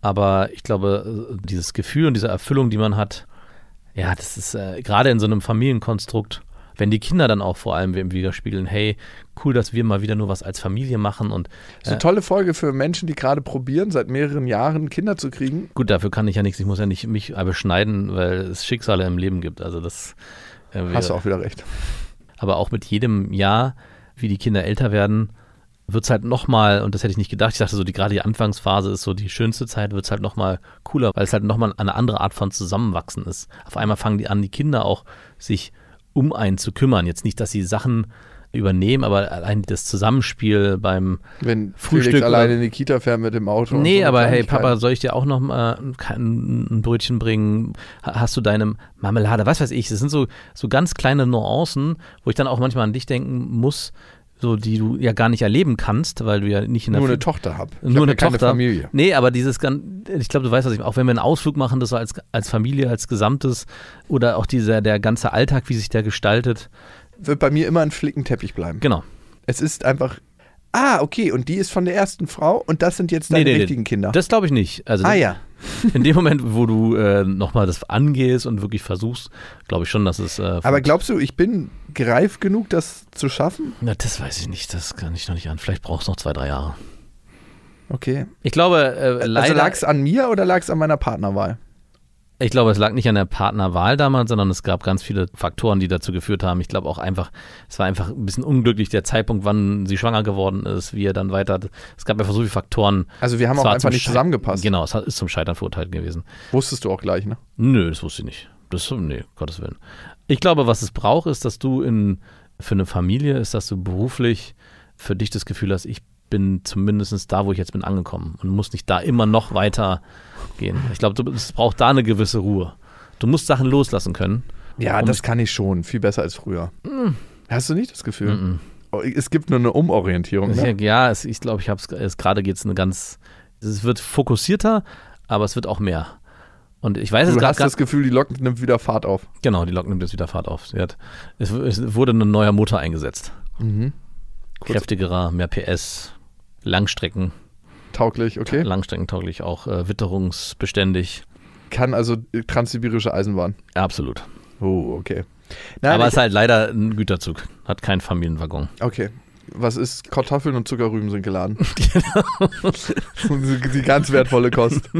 Aber ich glaube, dieses Gefühl und diese Erfüllung, die man hat, ja, das ist äh, gerade in so einem Familienkonstrukt, wenn die Kinder dann auch vor allem widerspiegeln, hey, cool, dass wir mal wieder nur was als Familie machen und So eine tolle Folge für Menschen, die gerade probieren, seit mehreren Jahren Kinder zu kriegen. Gut, dafür kann ich ja nichts. Ich muss ja nicht mich beschneiden, weil es Schicksale im Leben gibt. Also das. Äh, Hast du auch wieder recht. Aber auch mit jedem Jahr, wie die Kinder älter werden, wird es halt nochmal, und das hätte ich nicht gedacht, ich dachte so, die, gerade die Anfangsphase ist so die schönste Zeit, wird es halt nochmal cooler, weil es halt nochmal eine andere Art von Zusammenwachsen ist. Auf einmal fangen die an, die Kinder auch sich um einen zu kümmern. Jetzt nicht, dass sie Sachen übernehmen, aber allein das Zusammenspiel beim Wenn Frühstück Felix alleine in die Kita fährt mit dem Auto. Nee, so aber hey. Papa, soll ich dir auch noch mal ein, ein Brötchen bringen? Ha- Hast du deine Marmelade? Was weiß ich. Das sind so, so ganz kleine Nuancen, wo ich dann auch manchmal an dich denken muss. so die du ja gar nicht erleben kannst, weil du ja nicht in der Nur eine Fa- Tochter hab. Ich nur hab eine keine Tochter. Familie. Nee, aber dieses gan- ich glaube, du weißt, was ich auch wenn wir einen Ausflug machen, das so als, als Familie, als Gesamtes oder auch dieser der ganze Alltag, wie sich der gestaltet. Wird bei mir immer ein Flickenteppich bleiben. Genau. Es ist einfach. Ah, okay, und die ist von der ersten Frau und das sind jetzt deine richtigen Kinder. Das glaube ich nicht. Also ah ja. in dem Moment, wo du äh, nochmal das angehst und wirklich versuchst, glaube ich schon, dass es. Äh, Aber glaubst du, ich bin reif genug, das zu schaffen? Na, das weiß ich nicht. Das kann ich noch nicht an. Vielleicht brauchst du noch zwei, drei Jahre. Okay. Ich glaube, äh, Also leider. lag es an mir oder lag es an meiner Partnerwahl? Ich glaube, es lag nicht an der Partnerwahl damals, sondern es gab ganz viele Faktoren, die dazu geführt haben. Ich glaube auch einfach, es war einfach ein bisschen unglücklich, der Zeitpunkt, wann sie schwanger geworden ist, wie er dann weiter. Es gab einfach so viele Faktoren. Also wir haben Es auch einfach nicht zusammengepasst. Genau, es ist zum Scheitern verurteilt gewesen. Wusstest du auch gleich, ne? Nö, das wusste ich nicht. Das, nee, Gottes Willen. Ich glaube, was es braucht, ist, dass du in, für eine Familie ist, dass du beruflich für dich das Gefühl hast, ich bin zumindest da, wo ich jetzt bin, angekommen und muss nicht da immer noch weiter gehen. Ich glaube, du- es braucht da eine gewisse Ruhe. Du musst Sachen loslassen können. Ja, das kann ich schon. Viel besser als früher. Hast du nicht das Gefühl? Mm Es gibt nur eine Umorientierung. -mm. Ne? Ja, es, ich glaube, ich habe es gerade geht es eine ganz. Es wird fokussierter, aber es wird auch mehr. Und ich weiß es Du gerade hast das Gefühl, die Lok nimmt wieder Fahrt auf. Genau, die Lok nimmt jetzt wieder Fahrt auf. Sie hat, es, es wurde ein neuer Motor eingesetzt. Mhm. Kräftigerer, mehr PS, Langstrecken, Tauglich, okay. langstreckentauglich, auch äh, witterungsbeständig. Kann also äh, transsibirische Eisenbahn. Absolut. Oh, okay. Nein, Aber es ist halt leider ein Güterzug, hat keinen Familienwaggon. okay. Was ist? Kartoffeln und Zuckerrüben sind geladen. Genau. die die ganz wertvolle Kost.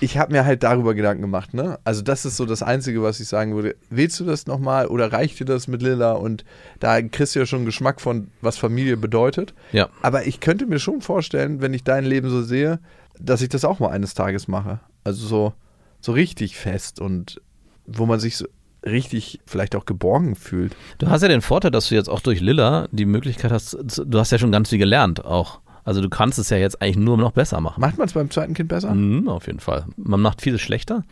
Ich habe mir halt darüber Gedanken gemacht, ne? Also das ist so das Einzige, was ich sagen würde. Willst du das nochmal oder reicht dir das mit Lilla? Und da kriegst du ja schon einen Geschmack von, was Familie bedeutet. Ja. Aber ich könnte mir schon vorstellen, wenn ich dein Leben so sehe, dass ich das auch mal eines Tages mache. Also so, so richtig fest und wo man sich so richtig vielleicht auch geborgen fühlt. Du hast ja den Vorteil, dass du jetzt auch durch Lilla die Möglichkeit hast, du hast ja schon ganz viel gelernt auch. Also du kannst es ja jetzt eigentlich nur noch besser machen. Macht man es beim zweiten Kind besser? Mhm, auf jeden Fall. Man macht vieles schlechter.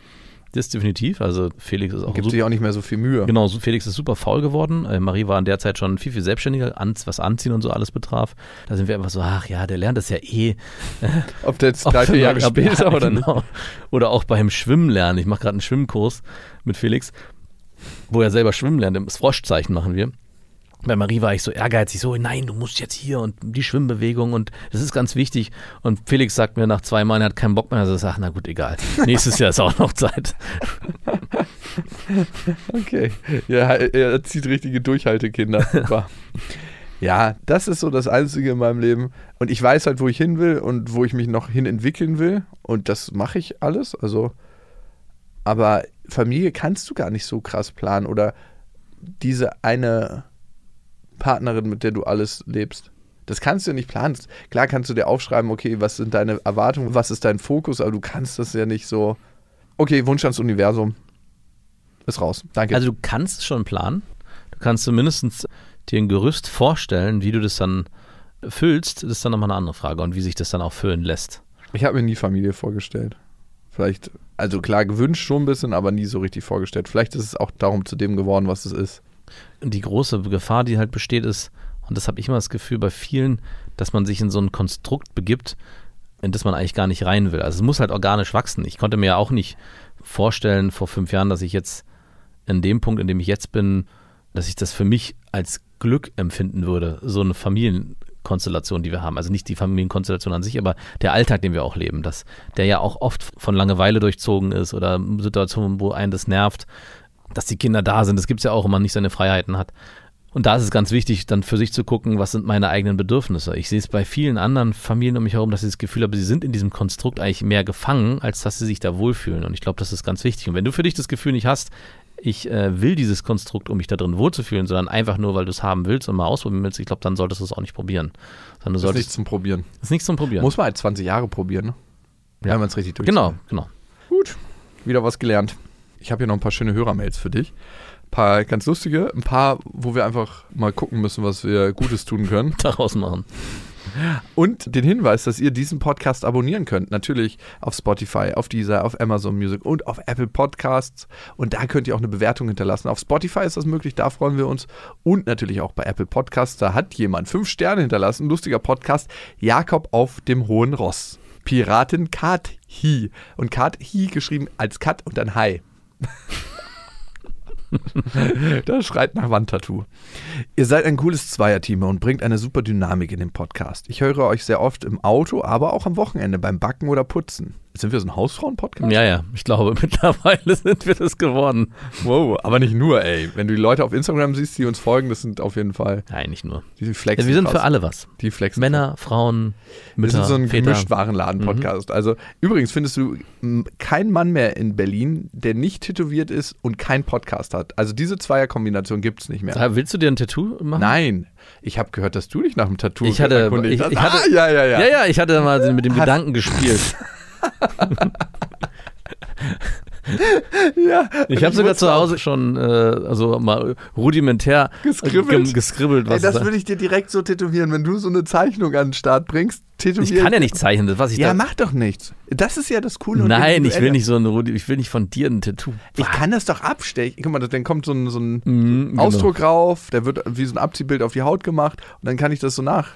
Das definitiv. Also Felix ist auch Gibt sich auch nicht mehr so viel Mühe. Genau, Felix ist super faul geworden. Äh, Marie war in der Zeit schon viel, viel selbstständiger, an, was Anziehen und so alles betraf. Da sind wir einfach so, ach ja, der lernt das ja eh. Ob der jetzt drei, vier Jahre später oder genau. Oder auch beim Schwimmen lernen. Ich mache gerade einen Schwimmkurs mit Felix, wo er selber schwimmen lernt. Das Froschzeichen machen wir. Bei Marie war ich so ehrgeizig, so, nein, du musst jetzt hier und die Schwimmbewegung und das ist ganz wichtig. Und Felix sagt mir nach zwei Mal, er hat keinen Bock mehr. Also sage, na gut, egal. Nächstes Jahr ist auch noch Zeit. Okay. Ja, er zieht richtige Durchhaltekinder. Ja, das ist so das Einzige in meinem Leben. Und ich weiß halt, wo ich hin will und wo ich mich noch hin entwickeln will. Und das mache ich alles. Also, aber Familie kannst du gar nicht so krass planen. Oder diese eine Partnerin, mit der du alles lebst. Das kannst du ja nicht planen. Klar kannst du dir aufschreiben, okay, was sind deine Erwartungen, was ist dein Fokus, aber du kannst das ja nicht so. Okay, Wunsch ans Universum. Ist raus. Danke. Also du kannst es schon planen. Du kannst zumindest dir ein Gerüst vorstellen, wie du das dann füllst. Das ist dann nochmal eine andere Frage und wie sich das dann auch füllen lässt. Ich habe mir nie Familie vorgestellt. Vielleicht, also klar, gewünscht schon ein bisschen, aber nie so richtig vorgestellt. Vielleicht ist es auch darum zu dem geworden, was es ist. Die große Gefahr, die halt besteht, ist, und das habe ich immer das Gefühl bei vielen, dass man sich in so ein Konstrukt begibt, in das man eigentlich gar nicht rein will. Also es muss halt organisch wachsen. Ich konnte mir ja auch nicht vorstellen vor fünf Jahren, dass ich jetzt in dem Punkt, in dem ich jetzt bin, dass ich das für mich als Glück empfinden würde, so eine Familienkonstellation, die wir haben. Also nicht die Familienkonstellation an sich, aber der Alltag, den wir auch leben, dass der ja auch oft von Langeweile durchzogen ist oder Situationen, wo einen das nervt, dass die Kinder da sind. Das gibt es ja auch, wenn man nicht seine Freiheiten hat. Und da ist es ganz wichtig, dann für sich zu gucken, was sind meine eigenen Bedürfnisse. Ich sehe es bei vielen anderen Familien um mich herum, dass sie das Gefühl haben, sie sind in diesem Konstrukt eigentlich mehr gefangen, als dass sie sich da wohlfühlen. Und ich glaube, das ist ganz wichtig. Und wenn du für dich das Gefühl nicht hast, ich äh, will dieses Konstrukt, um mich da drin wohlzufühlen, sondern einfach nur, weil du es haben willst und mal ausprobieren willst, ich glaube, dann solltest du es auch nicht probieren. Sondern du Das ist solltest, nichts zum Probieren. das ist nichts zum Probieren. Muss man halt 20 Jahre probieren, ne? Ja. Wenn man es richtig durch. genau, genau. Gut. Wieder was gelernt. Ich habe hier noch ein paar schöne Hörermails für dich. Ein paar ganz lustige, ein paar, wo wir einfach mal gucken müssen, was wir Gutes tun können. Daraus machen. Und den Hinweis, dass ihr diesen Podcast abonnieren könnt. Natürlich auf Spotify, auf Deezer, auf Amazon Music und auf Apple Podcasts. Und da könnt ihr auch eine Bewertung hinterlassen. Auf Spotify ist das möglich, da freuen wir uns. Und natürlich auch bei Apple Podcasts. Da hat jemand fünf Sterne hinterlassen. Lustiger Podcast. Jakob auf dem Hohen Ross. Piratin Kat Hi. Und Kat Hi geschrieben als Kat und dann Hi. das schreit nach Wandtattoo. Ihr seid ein cooles Zweierteam und bringt eine super Dynamik in den Podcast. Ich höre euch sehr oft im Auto, aber auch am Wochenende beim Backen oder Putzen. Sind wir so ein Hausfrauen-Podcast? Ja, ja, ich glaube, mittlerweile sind wir das geworden. Wow, aber nicht nur, ey. Wenn du die Leute auf Instagram siehst, die uns folgen, das sind auf jeden Fall. Nein, nicht nur. Die flexen Ja, wir sind krass. für alle was. Die flexen. Männer, Frauen, Wir Mütter, sind so ein. Gemischtwarenladen-Podcast. Also übrigens findest du keinen Mann mehr in Berlin, der nicht tätowiert ist und keinen Podcast hat. Also diese Zweierkombination gibt es nicht mehr. Ah, Willst du dir ein Tattoo machen? Nein, ich habe gehört, dass du dich nach dem Tattoo Ich hatte- ich- hast. ich hatte- ah, ja, ja, ja. Ja, ja, ich hatte mal mit dem Gedanken gespielt. ja. Ich habe sogar zu Hause schon, äh, also mal rudimentär Geskribbelt? geskribbelt Ey, was das da- würde ich dir direkt so tätowieren, wenn du so eine Zeichnung an den Start bringst. Tätowier Ich kann ja nicht zeichnen, das was ich Ja, da. mach doch nichts. Das ist ja das Coole. Nein, ich will nicht so ein Rudi, ich will nicht von dir ein Tattoo. Ich kann das doch abstechen. Guck mal, dann kommt so ein, so ein Mhm, genau. Ausdruck rauf, der wird wie so ein Abziehbild auf die Haut gemacht und dann kann ich das so nach.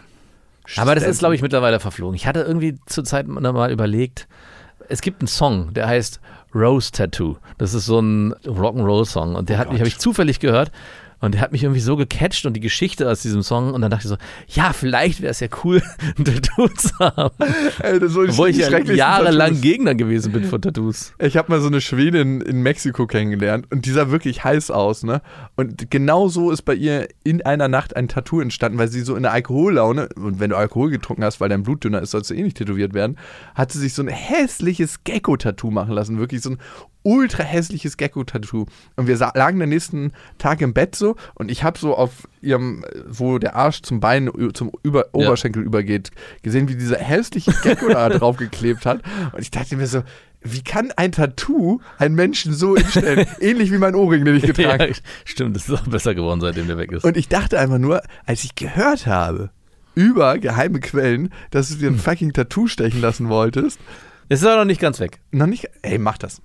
Aber das ist, glaube ich, mittlerweile verflogen. Ich hatte irgendwie zur Zeit mal überlegt, es gibt einen Song, der heißt Rose Tattoo. Das ist so ein Rock'n'Roll-Song und der hat mich, habe ich zufällig gehört. Und der hat mich irgendwie so gecatcht und die Geschichte aus diesem Song. Und dann dachte ich so, ja, vielleicht wäre es ja cool, ein Tattoo zu haben. Ey, das soll Obwohl ich ja jahrelang Tattoos. Gegner gewesen bin von Tattoos. Ich habe mal so eine Schwedin in Mexiko kennengelernt und die sah wirklich heiß aus, ne? Und genau so ist bei ihr in einer Nacht ein Tattoo entstanden, weil sie so in der Alkohollaune, und wenn du Alkohol getrunken hast, weil dein Blut dünner ist, sollst du eh nicht tätowiert werden, hat sie sich so ein hässliches Gecko-Tattoo machen lassen. Wirklich so ein ultra hässliches Gecko-Tattoo. Und wir lagen den nächsten Tag im Bett so und ich habe so auf ihrem, wo der Arsch zum Bein, zum Über Oberschenkel übergeht, gesehen, wie dieser hässliche Gecko da drauf geklebt hat. Und ich dachte mir so, wie kann ein Tattoo einen Menschen so instellen? Ähnlich wie mein Ohrring, den ich getragen Ja, habe. stimmt, das ist auch besser geworden, seitdem der weg ist. Und ich dachte einfach nur, als ich gehört habe, über geheime Quellen, dass du dir ein Hm. fucking Tattoo stechen lassen wolltest, Es ist aber noch nicht ganz weg. noch nicht, ey, mach das.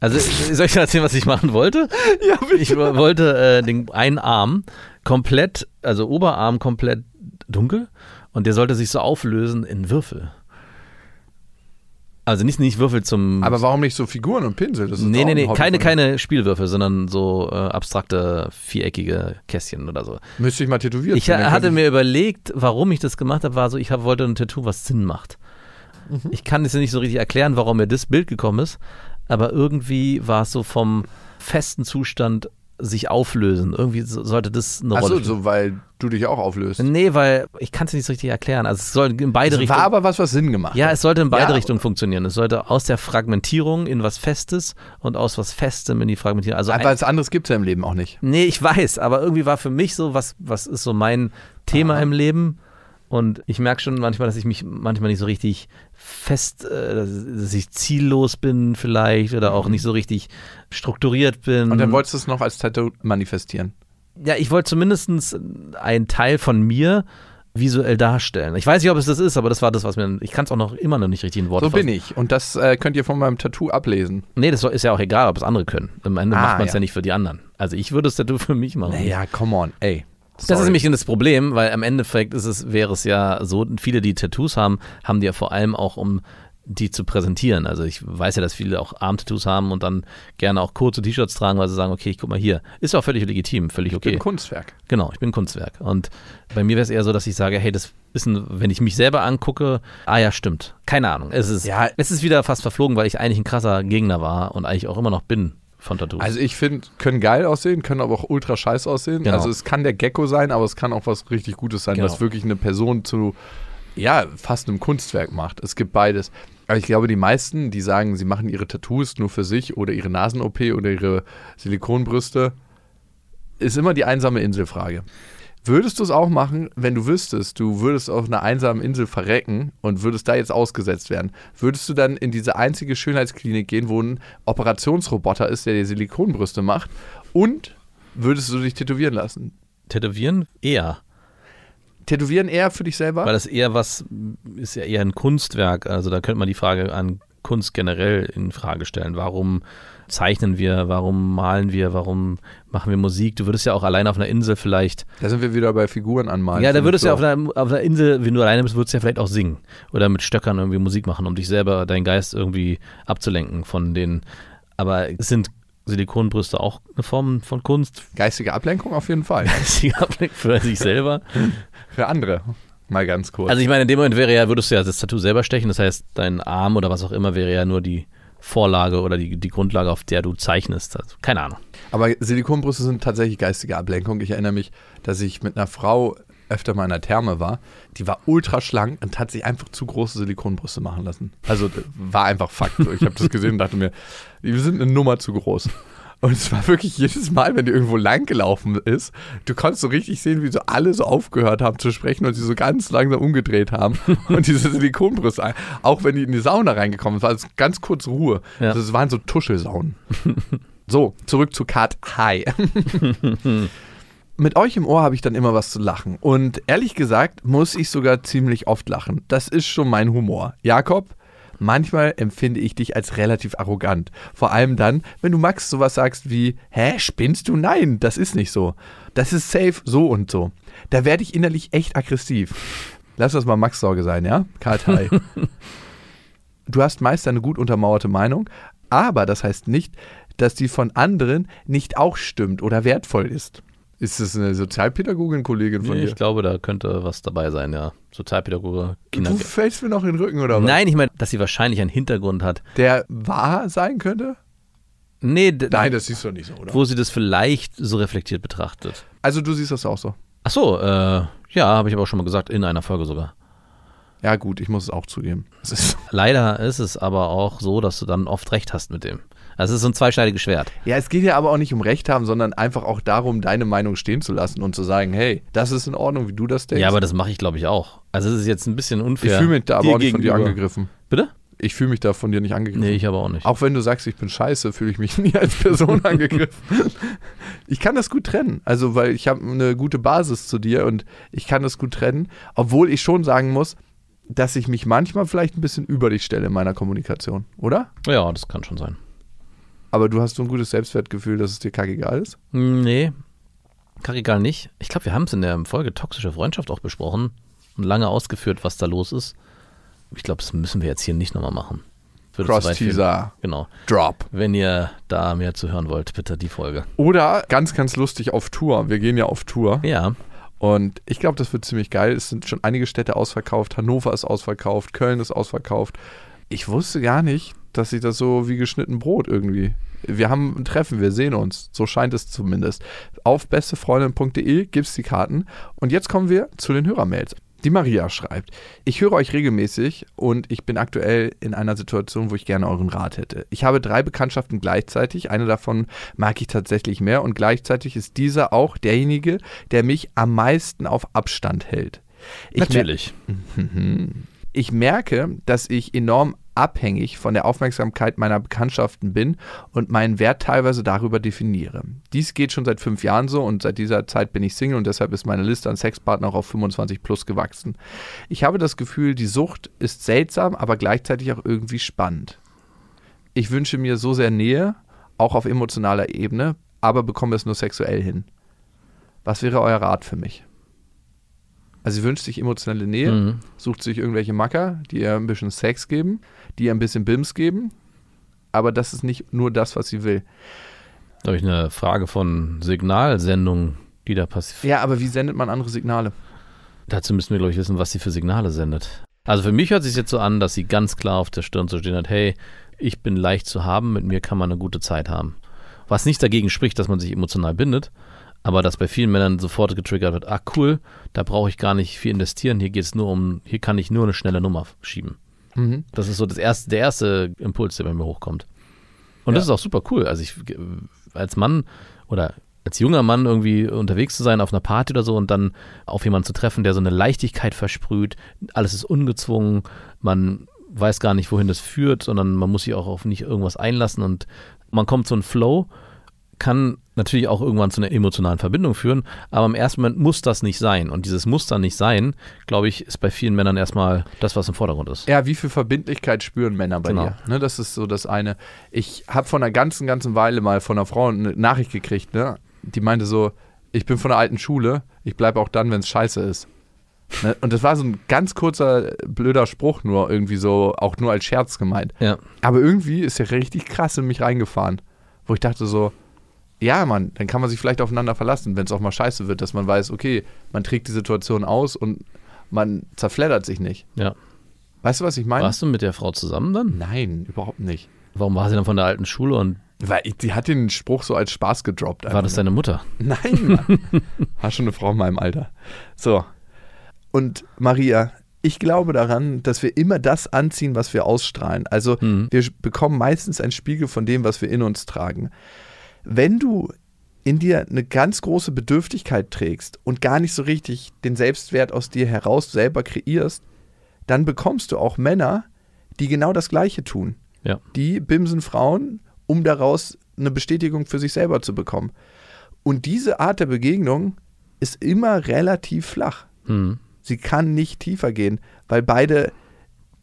Also soll ich erzählen, was ich machen wollte? Ja, bitte. Ich wollte äh, den einen Arm komplett, also Oberarm komplett dunkel und der sollte sich so auflösen in Würfel. Also nicht, nicht Würfel zum. Aber warum nicht so Figuren und Pinsel? Das ist nee, nee, nee, keine, keine Spielwürfel, sondern so äh, abstrakte, viereckige Kästchen oder so. Müsste ich mal tätowiert Ich dann hatte mir überlegt, warum ich das gemacht habe, war so, ich hab, wollte ein Tattoo, was Sinn macht. Mhm. Ich kann es ja nicht so richtig erklären, warum mir das Bild gekommen ist, aber irgendwie war es so vom festen Zustand sich auflösen. Irgendwie so, sollte das eine Achso, Rolle spielen. so, weil du dich auch auflöst. Nee, weil ich kann es nicht so richtig erklären. Also es soll in beide Es Richtungen. war aber was, was Sinn gemacht ja, hat. es sollte in beide Ja, Richtungen funktionieren. Es sollte aus der Fragmentierung in was Festes und aus was Festem in die Fragmentierung. Also Aber was anderes gibt es ja im Leben auch nicht. nee, ich weiß, aber irgendwie war für mich so, was, was ist so mein Thema im Leben? Und ich merke schon manchmal, dass ich mich manchmal nicht so richtig fest, äh, dass ich ziellos bin vielleicht oder auch nicht so richtig strukturiert bin. Und dann wolltest du es noch als Tattoo manifestieren. ja, ich wollte zumindest einen Teil von mir visuell darstellen. Ich weiß nicht, ob es das ist, aber das war das, was mir. Ich kann es auch noch immer noch nicht richtig in Worte So bin ich. Und das äh, könnt ihr von meinem Tattoo ablesen. Nee, das ist ja auch egal, ob es andere können. Am Ende Ah, macht man es ja. ja. nicht für die anderen. Also ich würde es Tattoo für mich machen. Naja, come on, ey. Das ist Sorry. nämlich das Problem, weil am Endeffekt ist es, wäre es ja so, viele, die Tattoos haben, haben die ja vor allem auch, um die zu präsentieren. Also ich weiß ja, dass viele auch Arm-Tattoos haben und dann gerne auch kurze T-Shirts tragen, weil sie sagen, okay, ich guck mal hier. Ist auch völlig legitim, völlig Ich bin okay. Kunstwerk. Genau, ich bin Kunstwerk. Und bei mir wäre es eher so, dass ich sage, hey, das ist ein, wenn ich mich selber angucke, ah ja, stimmt. Keine Ahnung. Es ist, Ja. es ist wieder fast verflogen, weil ich eigentlich ein krasser Gegner war und eigentlich auch immer noch bin von Tattoos. Also ich finde, können geil aussehen, können aber auch ultra scheiße aussehen. Genau. Also es kann der Gecko sein, aber es kann auch was richtig Gutes sein, Genau. was wirklich eine Person zu, ja, fast einem Kunstwerk macht. Es gibt beides. Aber ich glaube, die meisten, die sagen, sie machen ihre Tattoos nur für sich oder ihre Nasen-OP oder ihre Silikonbrüste, ist immer die einsame Inselfrage. Würdest du es auch machen, wenn du wüsstest, du würdest auf einer einsamen Insel verrecken und würdest da jetzt ausgesetzt werden? Würdest du dann in diese einzige Schönheitsklinik gehen, wo ein Operationsroboter ist, der dir Silikonbrüste macht? Und würdest du dich tätowieren lassen? Tätowieren? Eher. Tätowieren eher für dich selber? Weil das eher was, ist ja eher ein Kunstwerk. Also da könnte man die Frage an Kunst generell in Frage stellen. Warum zeichnen wir, warum malen wir, warum machen wir Musik? Du würdest ja auch allein auf einer Insel vielleicht. da sind wir wieder bei Figuren anmalen. Ja, da würdest du auf so. einer, auf einer Insel, wenn du alleine bist, würdest du ja vielleicht auch singen. Oder mit Stöckern irgendwie Musik machen, um dich selber, deinen Geist irgendwie abzulenken von den. Aber es sind Silikonbrüste auch eine Form von Kunst? Geistige Ablenkung auf jeden Fall. für sich selber? Für andere. Mal ganz kurz. Also ich meine, in dem Moment wäre ja, würdest du ja das Tattoo selber stechen, das heißt, dein Arm oder was auch immer wäre ja nur die Vorlage oder die, die Grundlage, auf der du zeichnest. Also, keine Ahnung. Aber Silikonbrüste sind tatsächlich geistige Ablenkung. Ich erinnere mich, dass ich mit einer Frau öfter mal in der Therme war. Die war ultra schlank und hat sich einfach zu große Silikonbrüste machen lassen. Also war einfach Fakt. Ich habe das gesehen und dachte mir, die sind eine Nummer zu groß. Und es war wirklich jedes Mal, wenn die irgendwo lang gelaufen ist, du konntest so richtig sehen, wie so alle so aufgehört haben zu sprechen und sie so ganz langsam umgedreht haben. Und diese Silikonbrüste, auch wenn die in die Sauna reingekommen sind, war es ganz kurz Ruhe. Ja. Also es waren so Tuschelsaunen. So, zurück zu Kat Hi. Mit euch im Ohr habe ich dann immer was zu lachen. Und ehrlich gesagt muss ich sogar ziemlich oft lachen. Das ist schon mein Humor. Jakob, manchmal empfinde ich dich als relativ arrogant. Vor allem dann, wenn du Max sowas sagst wie, hä, spinnst du? Nein, das ist nicht so. Das ist safe so und so. Da werde ich innerlich echt aggressiv. Lass das mal Max Sorge sein, ja? Karl Du hast meist eine gut untermauerte Meinung, aber das heißt nicht, dass die von anderen nicht auch stimmt oder wertvoll ist. Ist das eine Sozialpädagogin, Kollegin von Nee, dir? ich glaube, da könnte was dabei sein, ja. Sozialpädagoge, Kinder. Du fällst mir noch in den Rücken, oder was? Nein, ich meine, dass sie wahrscheinlich einen Hintergrund hat. Der wahr sein könnte? Nee, Nein, das siehst du nicht so, oder? wo sie das vielleicht so reflektiert betrachtet. Also du siehst das auch so. Ach so, äh, ja, habe ich aber auch schon mal gesagt, in einer Folge sogar. Ja gut, ich muss es auch zugeben. Ist, Leider ist es aber auch so, dass du dann oft recht hast mit dem. Es ist so ein zweischneidiges Schwert. ja, es geht ja aber auch nicht um Recht haben, sondern einfach auch darum, deine Meinung stehen zu lassen und zu sagen, hey, das ist in Ordnung, wie du das denkst. Ja, aber das mache ich, glaube ich, auch. Also es ist jetzt ein bisschen ich unfair. fühle mich da aber auch nicht von dir gegenüber. angegriffen. Bitte? Ich fühle mich da von dir nicht angegriffen. Nee, ich aber auch nicht. Auch wenn du sagst, ich bin scheiße, fühle ich mich nie als Person angegriffen. Ich kann das gut trennen. Also, weil ich habe eine gute Basis zu dir und ich kann das gut trennen. Obwohl ich schon sagen muss, dass ich mich manchmal vielleicht ein bisschen über dich stelle in meiner Kommunikation, oder? Ja, das kann schon sein. Aber du hast so ein gutes Selbstwertgefühl, dass es dir kackegal ist? Hm, Nee, kackegal nicht. Ich glaube, wir haben es in der Folge toxische Freundschaft auch besprochen und lange ausgeführt, was da los ist. Ich glaube, das müssen wir jetzt hier nicht nochmal machen. Cross-Teaser, Genau. Drop. Wenn ihr da mehr zu hören wollt, bitte die Folge. Oder ganz, ganz lustig auf Tour. Wir gehen ja auf Tour. Ja, Und ich glaube, das wird ziemlich geil. Es sind schon einige Städte ausverkauft. Hannover ist ausverkauft. Köln ist ausverkauft. Ich wusste gar nicht, dass sich das so wie geschnitten Brot irgendwie. Wir haben ein Treffen, wir sehen uns. So scheint es zumindest. Auf bestefreundin.de gibt es die Karten. Und jetzt kommen wir zu den Hörermails. Die Maria schreibt, ich höre euch regelmäßig und ich bin aktuell in einer Situation, wo ich gerne euren Rat hätte. Ich habe drei Bekanntschaften gleichzeitig, eine davon mag ich tatsächlich mehr und gleichzeitig ist dieser auch derjenige, der mich am meisten auf Abstand hält. Ich natürlich. ich merke, dass ich enorm abhängig von der Aufmerksamkeit meiner Bekanntschaften bin und meinen Wert teilweise darüber definiere. Dies geht schon seit fünf Jahren so und seit dieser Zeit bin ich Single und deshalb ist meine Liste an Sexpartnern auch auf 25 plus gewachsen. Ich habe das Gefühl, die Sucht ist seltsam, aber gleichzeitig auch irgendwie spannend. Ich wünsche mir so sehr Nähe, auch auf emotionaler Ebene, aber bekomme es nur sexuell hin. Was wäre euer Rat für mich? Also sie wünscht sich emotionale Nähe, Mhm. sucht sich irgendwelche Macker, die ihr ein bisschen Sex geben, die ihr ein bisschen Bims geben, aber das ist nicht nur das, was sie will. Da habe ich eine Frage von Signalsendungen, die da passiert. Ja, aber wie sendet man andere Signale? Dazu müssen wir, glaube ich, wissen, was sie für Signale sendet. Also für mich hört es sich jetzt so an, dass sie ganz klar auf der Stirn zu stehen hat, hey, ich bin leicht zu haben, mit mir kann man eine gute Zeit haben. Was nicht dagegen spricht, dass man sich emotional bindet, aber dass bei vielen Männern sofort getriggert wird, ah cool, da brauche ich gar nicht viel investieren, hier geht es nur um, hier kann ich nur eine schnelle Nummer schieben. Mhm. Das ist so das erste, der erste Impuls, der bei mir hochkommt. Und das ist auch super cool. Also ich als Mann oder als junger Mann irgendwie unterwegs zu sein auf einer Party oder so und dann auf jemanden zu treffen, der so eine Leichtigkeit versprüht, alles ist ungezwungen, man weiß gar nicht, wohin das führt, sondern man muss sich auch auf nicht irgendwas einlassen und man kommt so ein Flow, kann natürlich auch irgendwann zu einer emotionalen Verbindung führen, aber im ersten Moment muss das nicht sein. Und dieses muss dann nicht sein, glaube ich, ist bei vielen Männern erstmal das, was im Vordergrund ist. Ja, wie viel Verbindlichkeit spüren Männer bei Genau. dir? Ne, das ist so das eine. Ich habe vor einer ganzen, ganzen Weile mal von einer Frau eine Nachricht gekriegt, ne? die meinte so, ich bin von der alten Schule, ich bleibe auch dann, wenn es scheiße ist. Ne? Und das war so ein ganz kurzer, blöder Spruch nur, irgendwie so, auch nur als Scherz gemeint. Ja. Aber irgendwie ist er richtig krass in mich reingefahren, wo ich dachte so, ja, Mann, dann kann man sich vielleicht aufeinander verlassen, wenn es auch mal scheiße wird, dass man weiß, okay, man trägt die Situation aus und man zerfleddert sich nicht. Ja. Weißt du, was ich meine? Warst du mit der Frau zusammen dann? Nein, überhaupt nicht. Warum war sie dann von der alten Schule und Weil die hat den Spruch so als Spaß gedroppt. war das nur. deine Mutter? Nein, Mann. War schon eine Frau in meinem Alter. So. Und Maria, ich glaube daran, dass wir immer das anziehen, was wir ausstrahlen. Also Mhm. wir bekommen meistens einen Spiegel von dem, was wir in uns tragen. Wenn du in dir eine ganz große Bedürftigkeit trägst und gar nicht so richtig den Selbstwert aus dir heraus selber kreierst, dann bekommst du auch Männer, die genau das Gleiche tun. Ja. Die bimsen Frauen, um daraus eine Bestätigung für sich selber zu bekommen. Und diese Art der Begegnung ist immer relativ flach. Mhm. Sie kann nicht tiefer gehen, weil beide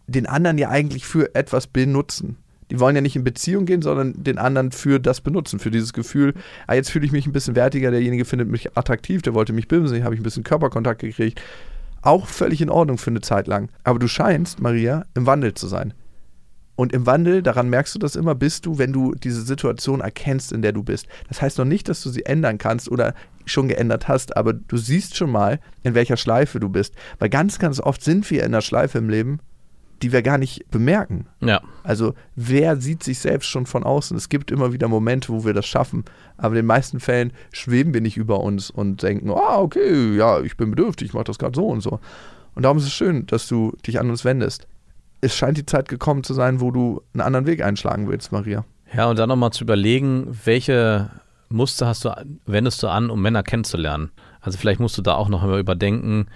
den anderen ja eigentlich für etwas benutzen. Die wollen ja nicht in Beziehung gehen, sondern den anderen für das benutzen, für dieses Gefühl, ah, jetzt fühle ich mich ein bisschen wertiger, derjenige findet mich attraktiv, der wollte mich bimsen, habe ich ein bisschen Körperkontakt gekriegt. Auch völlig in Ordnung für eine Zeit lang. Aber du scheinst, Maria, im Wandel zu sein. Und im Wandel, daran merkst du das immer, bist du, wenn du diese Situation erkennst, in der du bist. Das heißt noch nicht, dass du sie ändern kannst oder schon geändert hast, aber du siehst schon mal, in welcher Schleife du bist. Weil ganz, ganz oft sind wir in einer Schleife im Leben, die wir gar nicht bemerken. Ja. Also wer sieht sich selbst schon von außen? Es gibt immer wieder Momente, wo wir das schaffen, aber in den meisten Fällen schweben wir nicht über uns und denken, ah, okay, ja, ich bin bedürftig, ich mache das gerade so und so. Und darum ist es schön, dass du dich an uns wendest. Es scheint die Zeit gekommen zu sein, wo du einen anderen Weg einschlagen willst, Maria. Ja, und dann nochmal zu überlegen, welche Muster hast du, wendest du an, um Männer kennenzulernen? Also vielleicht musst du da auch noch einmal überdenken,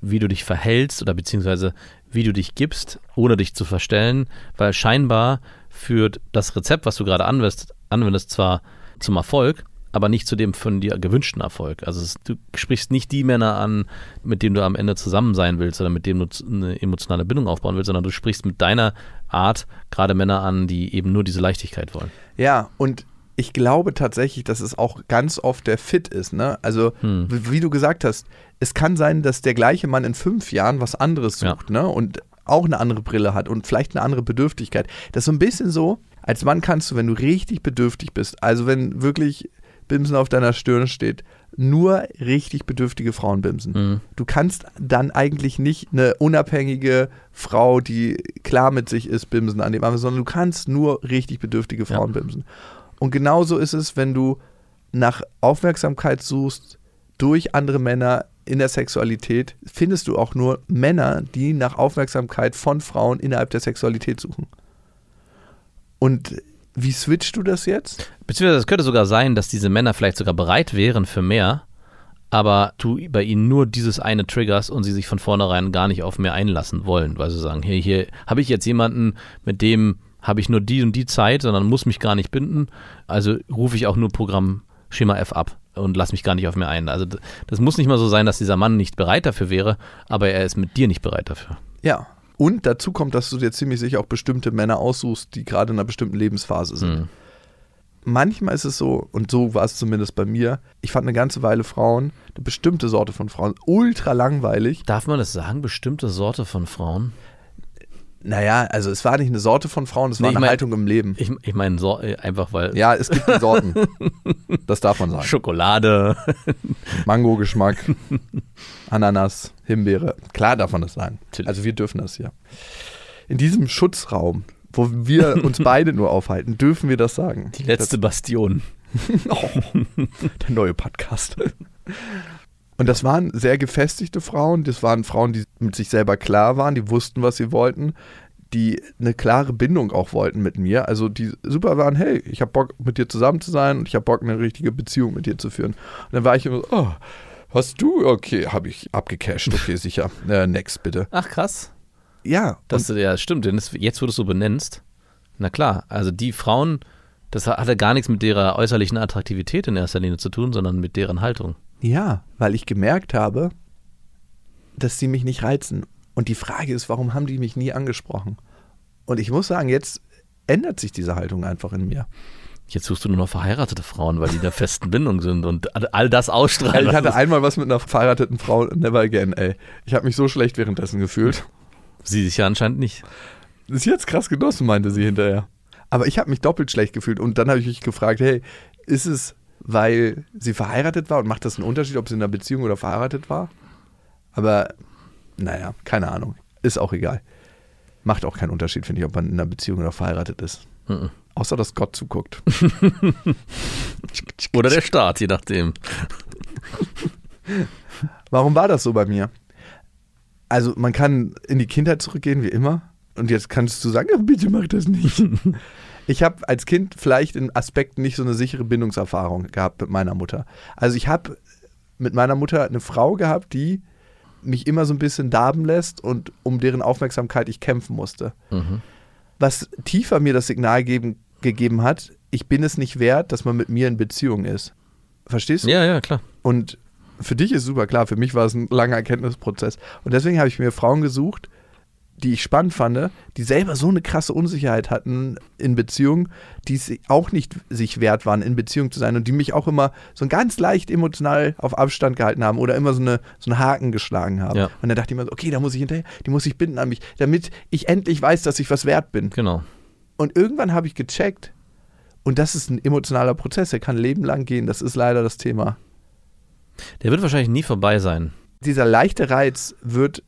wie du dich verhältst oder beziehungsweise wie du dich gibst, ohne dich zu verstellen, weil scheinbar führt das Rezept, was du gerade anwendest, anwendest zwar zum Erfolg, aber nicht zu dem von dir gewünschten Erfolg. Also es, du sprichst nicht die Männer an, mit denen du am Ende zusammen sein willst oder mit denen du eine emotionale Bindung aufbauen willst, sondern du sprichst mit deiner Art gerade Männer an, die eben nur diese Leichtigkeit wollen. Ja, und ich glaube tatsächlich, dass es auch ganz oft der Fit ist. Ne? Also, Hm. wie du gesagt hast, es kann sein, dass der gleiche Mann in fünf Jahren was anderes Ja. sucht ne? und auch eine andere Brille hat und vielleicht eine andere Bedürftigkeit. Das ist so ein bisschen so, als Mann kannst du, wenn du richtig bedürftig bist, also wenn wirklich Bimsen auf deiner Stirn steht, nur richtig bedürftige Frauen bimsen. Mhm. Du kannst dann eigentlich nicht eine unabhängige Frau, die klar mit sich ist, bimsen an dem Arm, sondern du kannst nur richtig bedürftige Ja. Frauen bimsen. Und genauso ist es, wenn du nach Aufmerksamkeit suchst durch andere Männer in der Sexualität, findest du auch nur Männer, die nach Aufmerksamkeit von Frauen innerhalb der Sexualität suchen. Und wie switchst du das jetzt? Beziehungsweise es könnte sogar sein, dass diese Männer vielleicht sogar bereit wären für mehr, aber du bei ihnen nur dieses eine triggerst und sie sich von vornherein gar nicht auf mehr einlassen wollen, weil sie sagen, hier, hier habe ich jetzt jemanden, mit dem habe ich nur die und die Zeit, sondern muss mich gar nicht binden, also rufe ich auch nur Programm Schema F ab und lass mich gar nicht auf mehr ein. Also das muss nicht mal so sein, dass dieser Mann nicht bereit dafür wäre, aber er ist mit dir nicht bereit dafür. Ja. Und dazu kommt, dass du dir ziemlich sicher auch bestimmte Männer aussuchst, die gerade in einer bestimmten Lebensphase sind. Mhm. manchmal ist es so, und so war es zumindest bei mir, ich fand eine ganze Weile Frauen, eine bestimmte Sorte von Frauen, ultra langweilig. Darf man das sagen, bestimmte Sorte von Frauen? Naja, also es war nicht eine Sorte von Frauen, es war Nee, eine mein- Haltung im Leben. Ich, ich meine so, äh, einfach weil Ja, es gibt Sorten. das darf man sagen. Schokolade, Mango-Geschmack, Ananas, Himbeere. Klar darf man das sagen. Also wir dürfen das hier. In diesem Schutzraum, wo wir uns beide nur aufhalten, dürfen wir das sagen. die letzte Bastion. Oh, der neue Podcast. Und das waren sehr gefestigte Frauen. Das waren Frauen, die mit sich selber klar waren, die wussten, was sie wollten, die eine klare Bindung auch wollten mit mir. Also die super waren, hey, ich habe Bock mit dir zusammen zu sein und ich habe Bock eine richtige Beziehung mit dir zu führen. Und dann war ich immer so, oh, hast du? Okay, habe ich abgecasht. Okay, sicher. Äh, next bitte. Ach krass. Ja, Das ja stimmt, denn das, jetzt wo du es so benennst, na klar, also die Frauen, Das hatte gar nichts mit ihrer äußerlichen Attraktivität in erster Linie zu tun, sondern mit deren Haltung. Ja, weil ich gemerkt habe, dass sie mich nicht reizen. Und die Frage ist, warum haben die mich nie angesprochen? Und ich muss sagen, jetzt ändert sich diese Haltung einfach in mir. Jetzt suchst du nur noch verheiratete Frauen, weil die in der festen Bindung sind und all das ausstrahlen. Ich hatte einmal was mit einer verheirateten Frau, never again, ey. Ich habe mich so schlecht währenddessen gefühlt. Sie sich ja anscheinend nicht. Das ist jetzt krass genossen, meinte sie hinterher. Aber ich habe mich doppelt schlecht gefühlt und dann habe ich mich gefragt, hey, ist es, weil sie verheiratet war und macht das einen Unterschied, ob sie in einer Beziehung oder verheiratet war? Aber naja, keine Ahnung. Ist auch egal. Macht auch keinen Unterschied, finde ich, ob man in einer Beziehung oder verheiratet ist. Mhm. Außer, dass Gott zuguckt. oder der Staat, je nachdem. Warum war das so bei mir? Also, man kann in die Kindheit zurückgehen, wie immer. Und jetzt kannst du sagen, bitte mach das nicht. Ich habe als Kind vielleicht in Aspekten nicht so eine sichere Bindungserfahrung gehabt mit meiner Mutter. Also ich habe mit meiner Mutter eine Frau gehabt, die mich immer so ein bisschen darben lässt und um deren Aufmerksamkeit ich kämpfen musste. Mhm. Was tiefer mir das Signal geben, gegeben hat, ich bin es nicht wert, dass man mit mir in Beziehung ist. Verstehst du? Ja, ja, klar. Und für dich ist super klar, für mich war es ein langer Erkenntnisprozess. Und deswegen habe ich mir Frauen gesucht, die ich spannend fand, die selber so eine krasse Unsicherheit hatten in Beziehungen, die es auch nicht sich wert waren, in Beziehung zu sein und die mich auch immer so ganz leicht emotional auf Abstand gehalten haben oder immer so, eine, so einen Haken geschlagen haben. Ja. Und dann dachte ich mir so, okay, da muss ich hinterher, die muss ich binden an mich, damit ich endlich weiß, dass ich was wert bin. Genau. Und irgendwann habe ich gecheckt, und das ist ein emotionaler Prozess, der kann Leben lang gehen, das ist leider das Thema. Der wird wahrscheinlich nie vorbei sein. Dieser leichte Reiz wird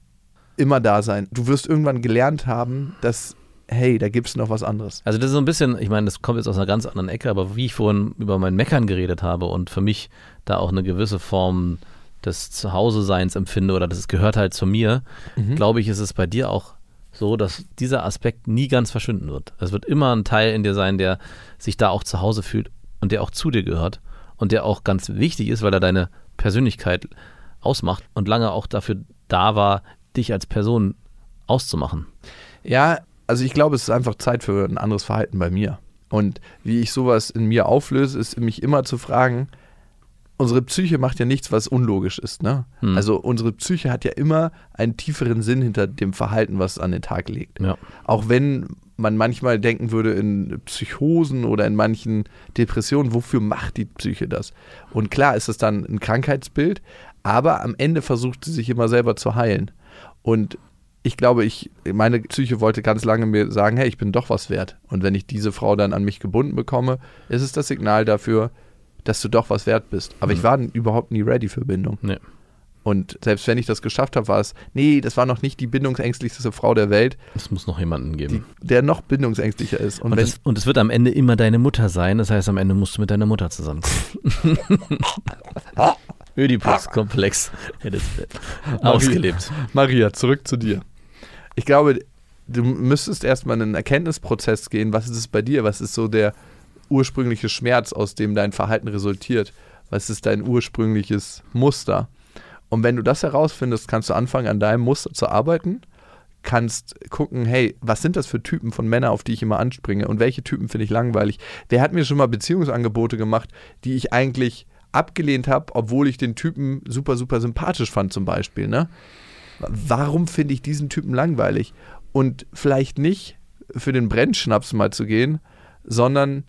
immer da sein. Du wirst irgendwann gelernt haben, dass, hey, da gibt es noch was anderes. Also das ist so ein bisschen, ich meine, das kommt jetzt aus einer ganz anderen Ecke, aber wie ich vorhin über mein Meckern geredet habe und für mich da auch eine gewisse Form des Zuhause-Seins empfinde oder das gehört halt zu mir, mhm. glaube ich, ist es bei dir auch so, dass dieser Aspekt nie ganz verschwinden wird. Es wird immer ein Teil in dir sein, der sich da auch zu Hause fühlt und der auch zu dir gehört und der auch ganz wichtig ist, weil er deine Persönlichkeit ausmacht und lange auch dafür da war, dich als Person auszumachen? Ja, also ich glaube, es ist einfach Zeit für ein anderes Verhalten bei mir. Und wie ich sowas in mir auflöse, ist mich immer zu fragen, unsere Psyche macht ja nichts, was unlogisch ist. Ne? Hm. Also unsere Psyche hat ja immer einen tieferen Sinn hinter dem Verhalten, was es an den Tag legt. Ja. Auch wenn man manchmal denken würde in Psychosen oder in manchen Depressionen, wofür macht die Psyche das? Und klar ist es dann ein Krankheitsbild, aber am Ende versucht sie sich immer selber zu heilen. Und ich glaube, ich, meine Psyche wollte ganz lange mir sagen, hey, ich bin doch was wert. Und wenn ich diese Frau dann an mich gebunden bekomme, ist es das Signal dafür, dass du doch was wert bist. Aber mhm. ich war überhaupt nie ready für Bindung. Nee. Und selbst wenn ich das geschafft habe, war es, nee, das war noch nicht die bindungsängstlichste Frau der Welt. Es muss noch jemanden geben. Die, der noch bindungsängstlicher ist. Und, und, es, und, es, wird am Ende immer deine Mutter sein. Das heißt, am Ende musst du mit deiner Mutter zusammenkommen. Ödipus-Komplex ausgelebt. Maria, zurück zu dir. Ich glaube, du müsstest erstmal einen Erkenntnisprozess gehen. Was ist es bei dir? Was ist so der ursprüngliche Schmerz, aus dem dein Verhalten resultiert? Was ist dein ursprüngliches Muster? Und wenn du das herausfindest, kannst du anfangen, an deinem Muster zu arbeiten. Kannst gucken, hey, was sind das für Typen von Männern, auf die ich immer anspringe? Und welche Typen finde ich langweilig? Wer hat mir schon mal Beziehungsangebote gemacht, die ich eigentlich abgelehnt habe, obwohl ich den Typen super, super sympathisch fand, zum Beispiel. Ne? Warum finde ich diesen Typen langweilig? Und vielleicht nicht für den Brennschnaps mal zu gehen, sondern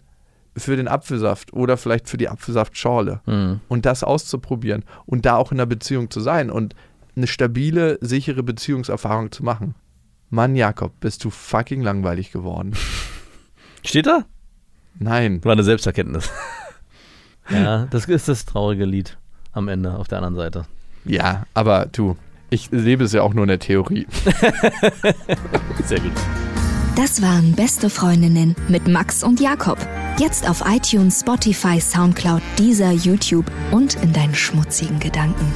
für den Apfelsaft oder vielleicht für die Apfelsaftschorle mhm. und das auszuprobieren und da auch in einer Beziehung zu sein und eine stabile, sichere Beziehungserfahrung zu machen. Mann, Jakob, bist du fucking langweilig geworden. Steht da? Nein. War eine Selbsterkenntnis. Ja, das ist das traurige Lied am Ende auf der anderen Seite. Ja, aber du, ich lebe es ja auch nur in der Theorie. Sehr gut. Das waren Beste Freundinnen mit Max und Jakob. Jetzt auf iTunes, Spotify, Soundcloud, dieser YouTube und in deinen schmutzigen Gedanken.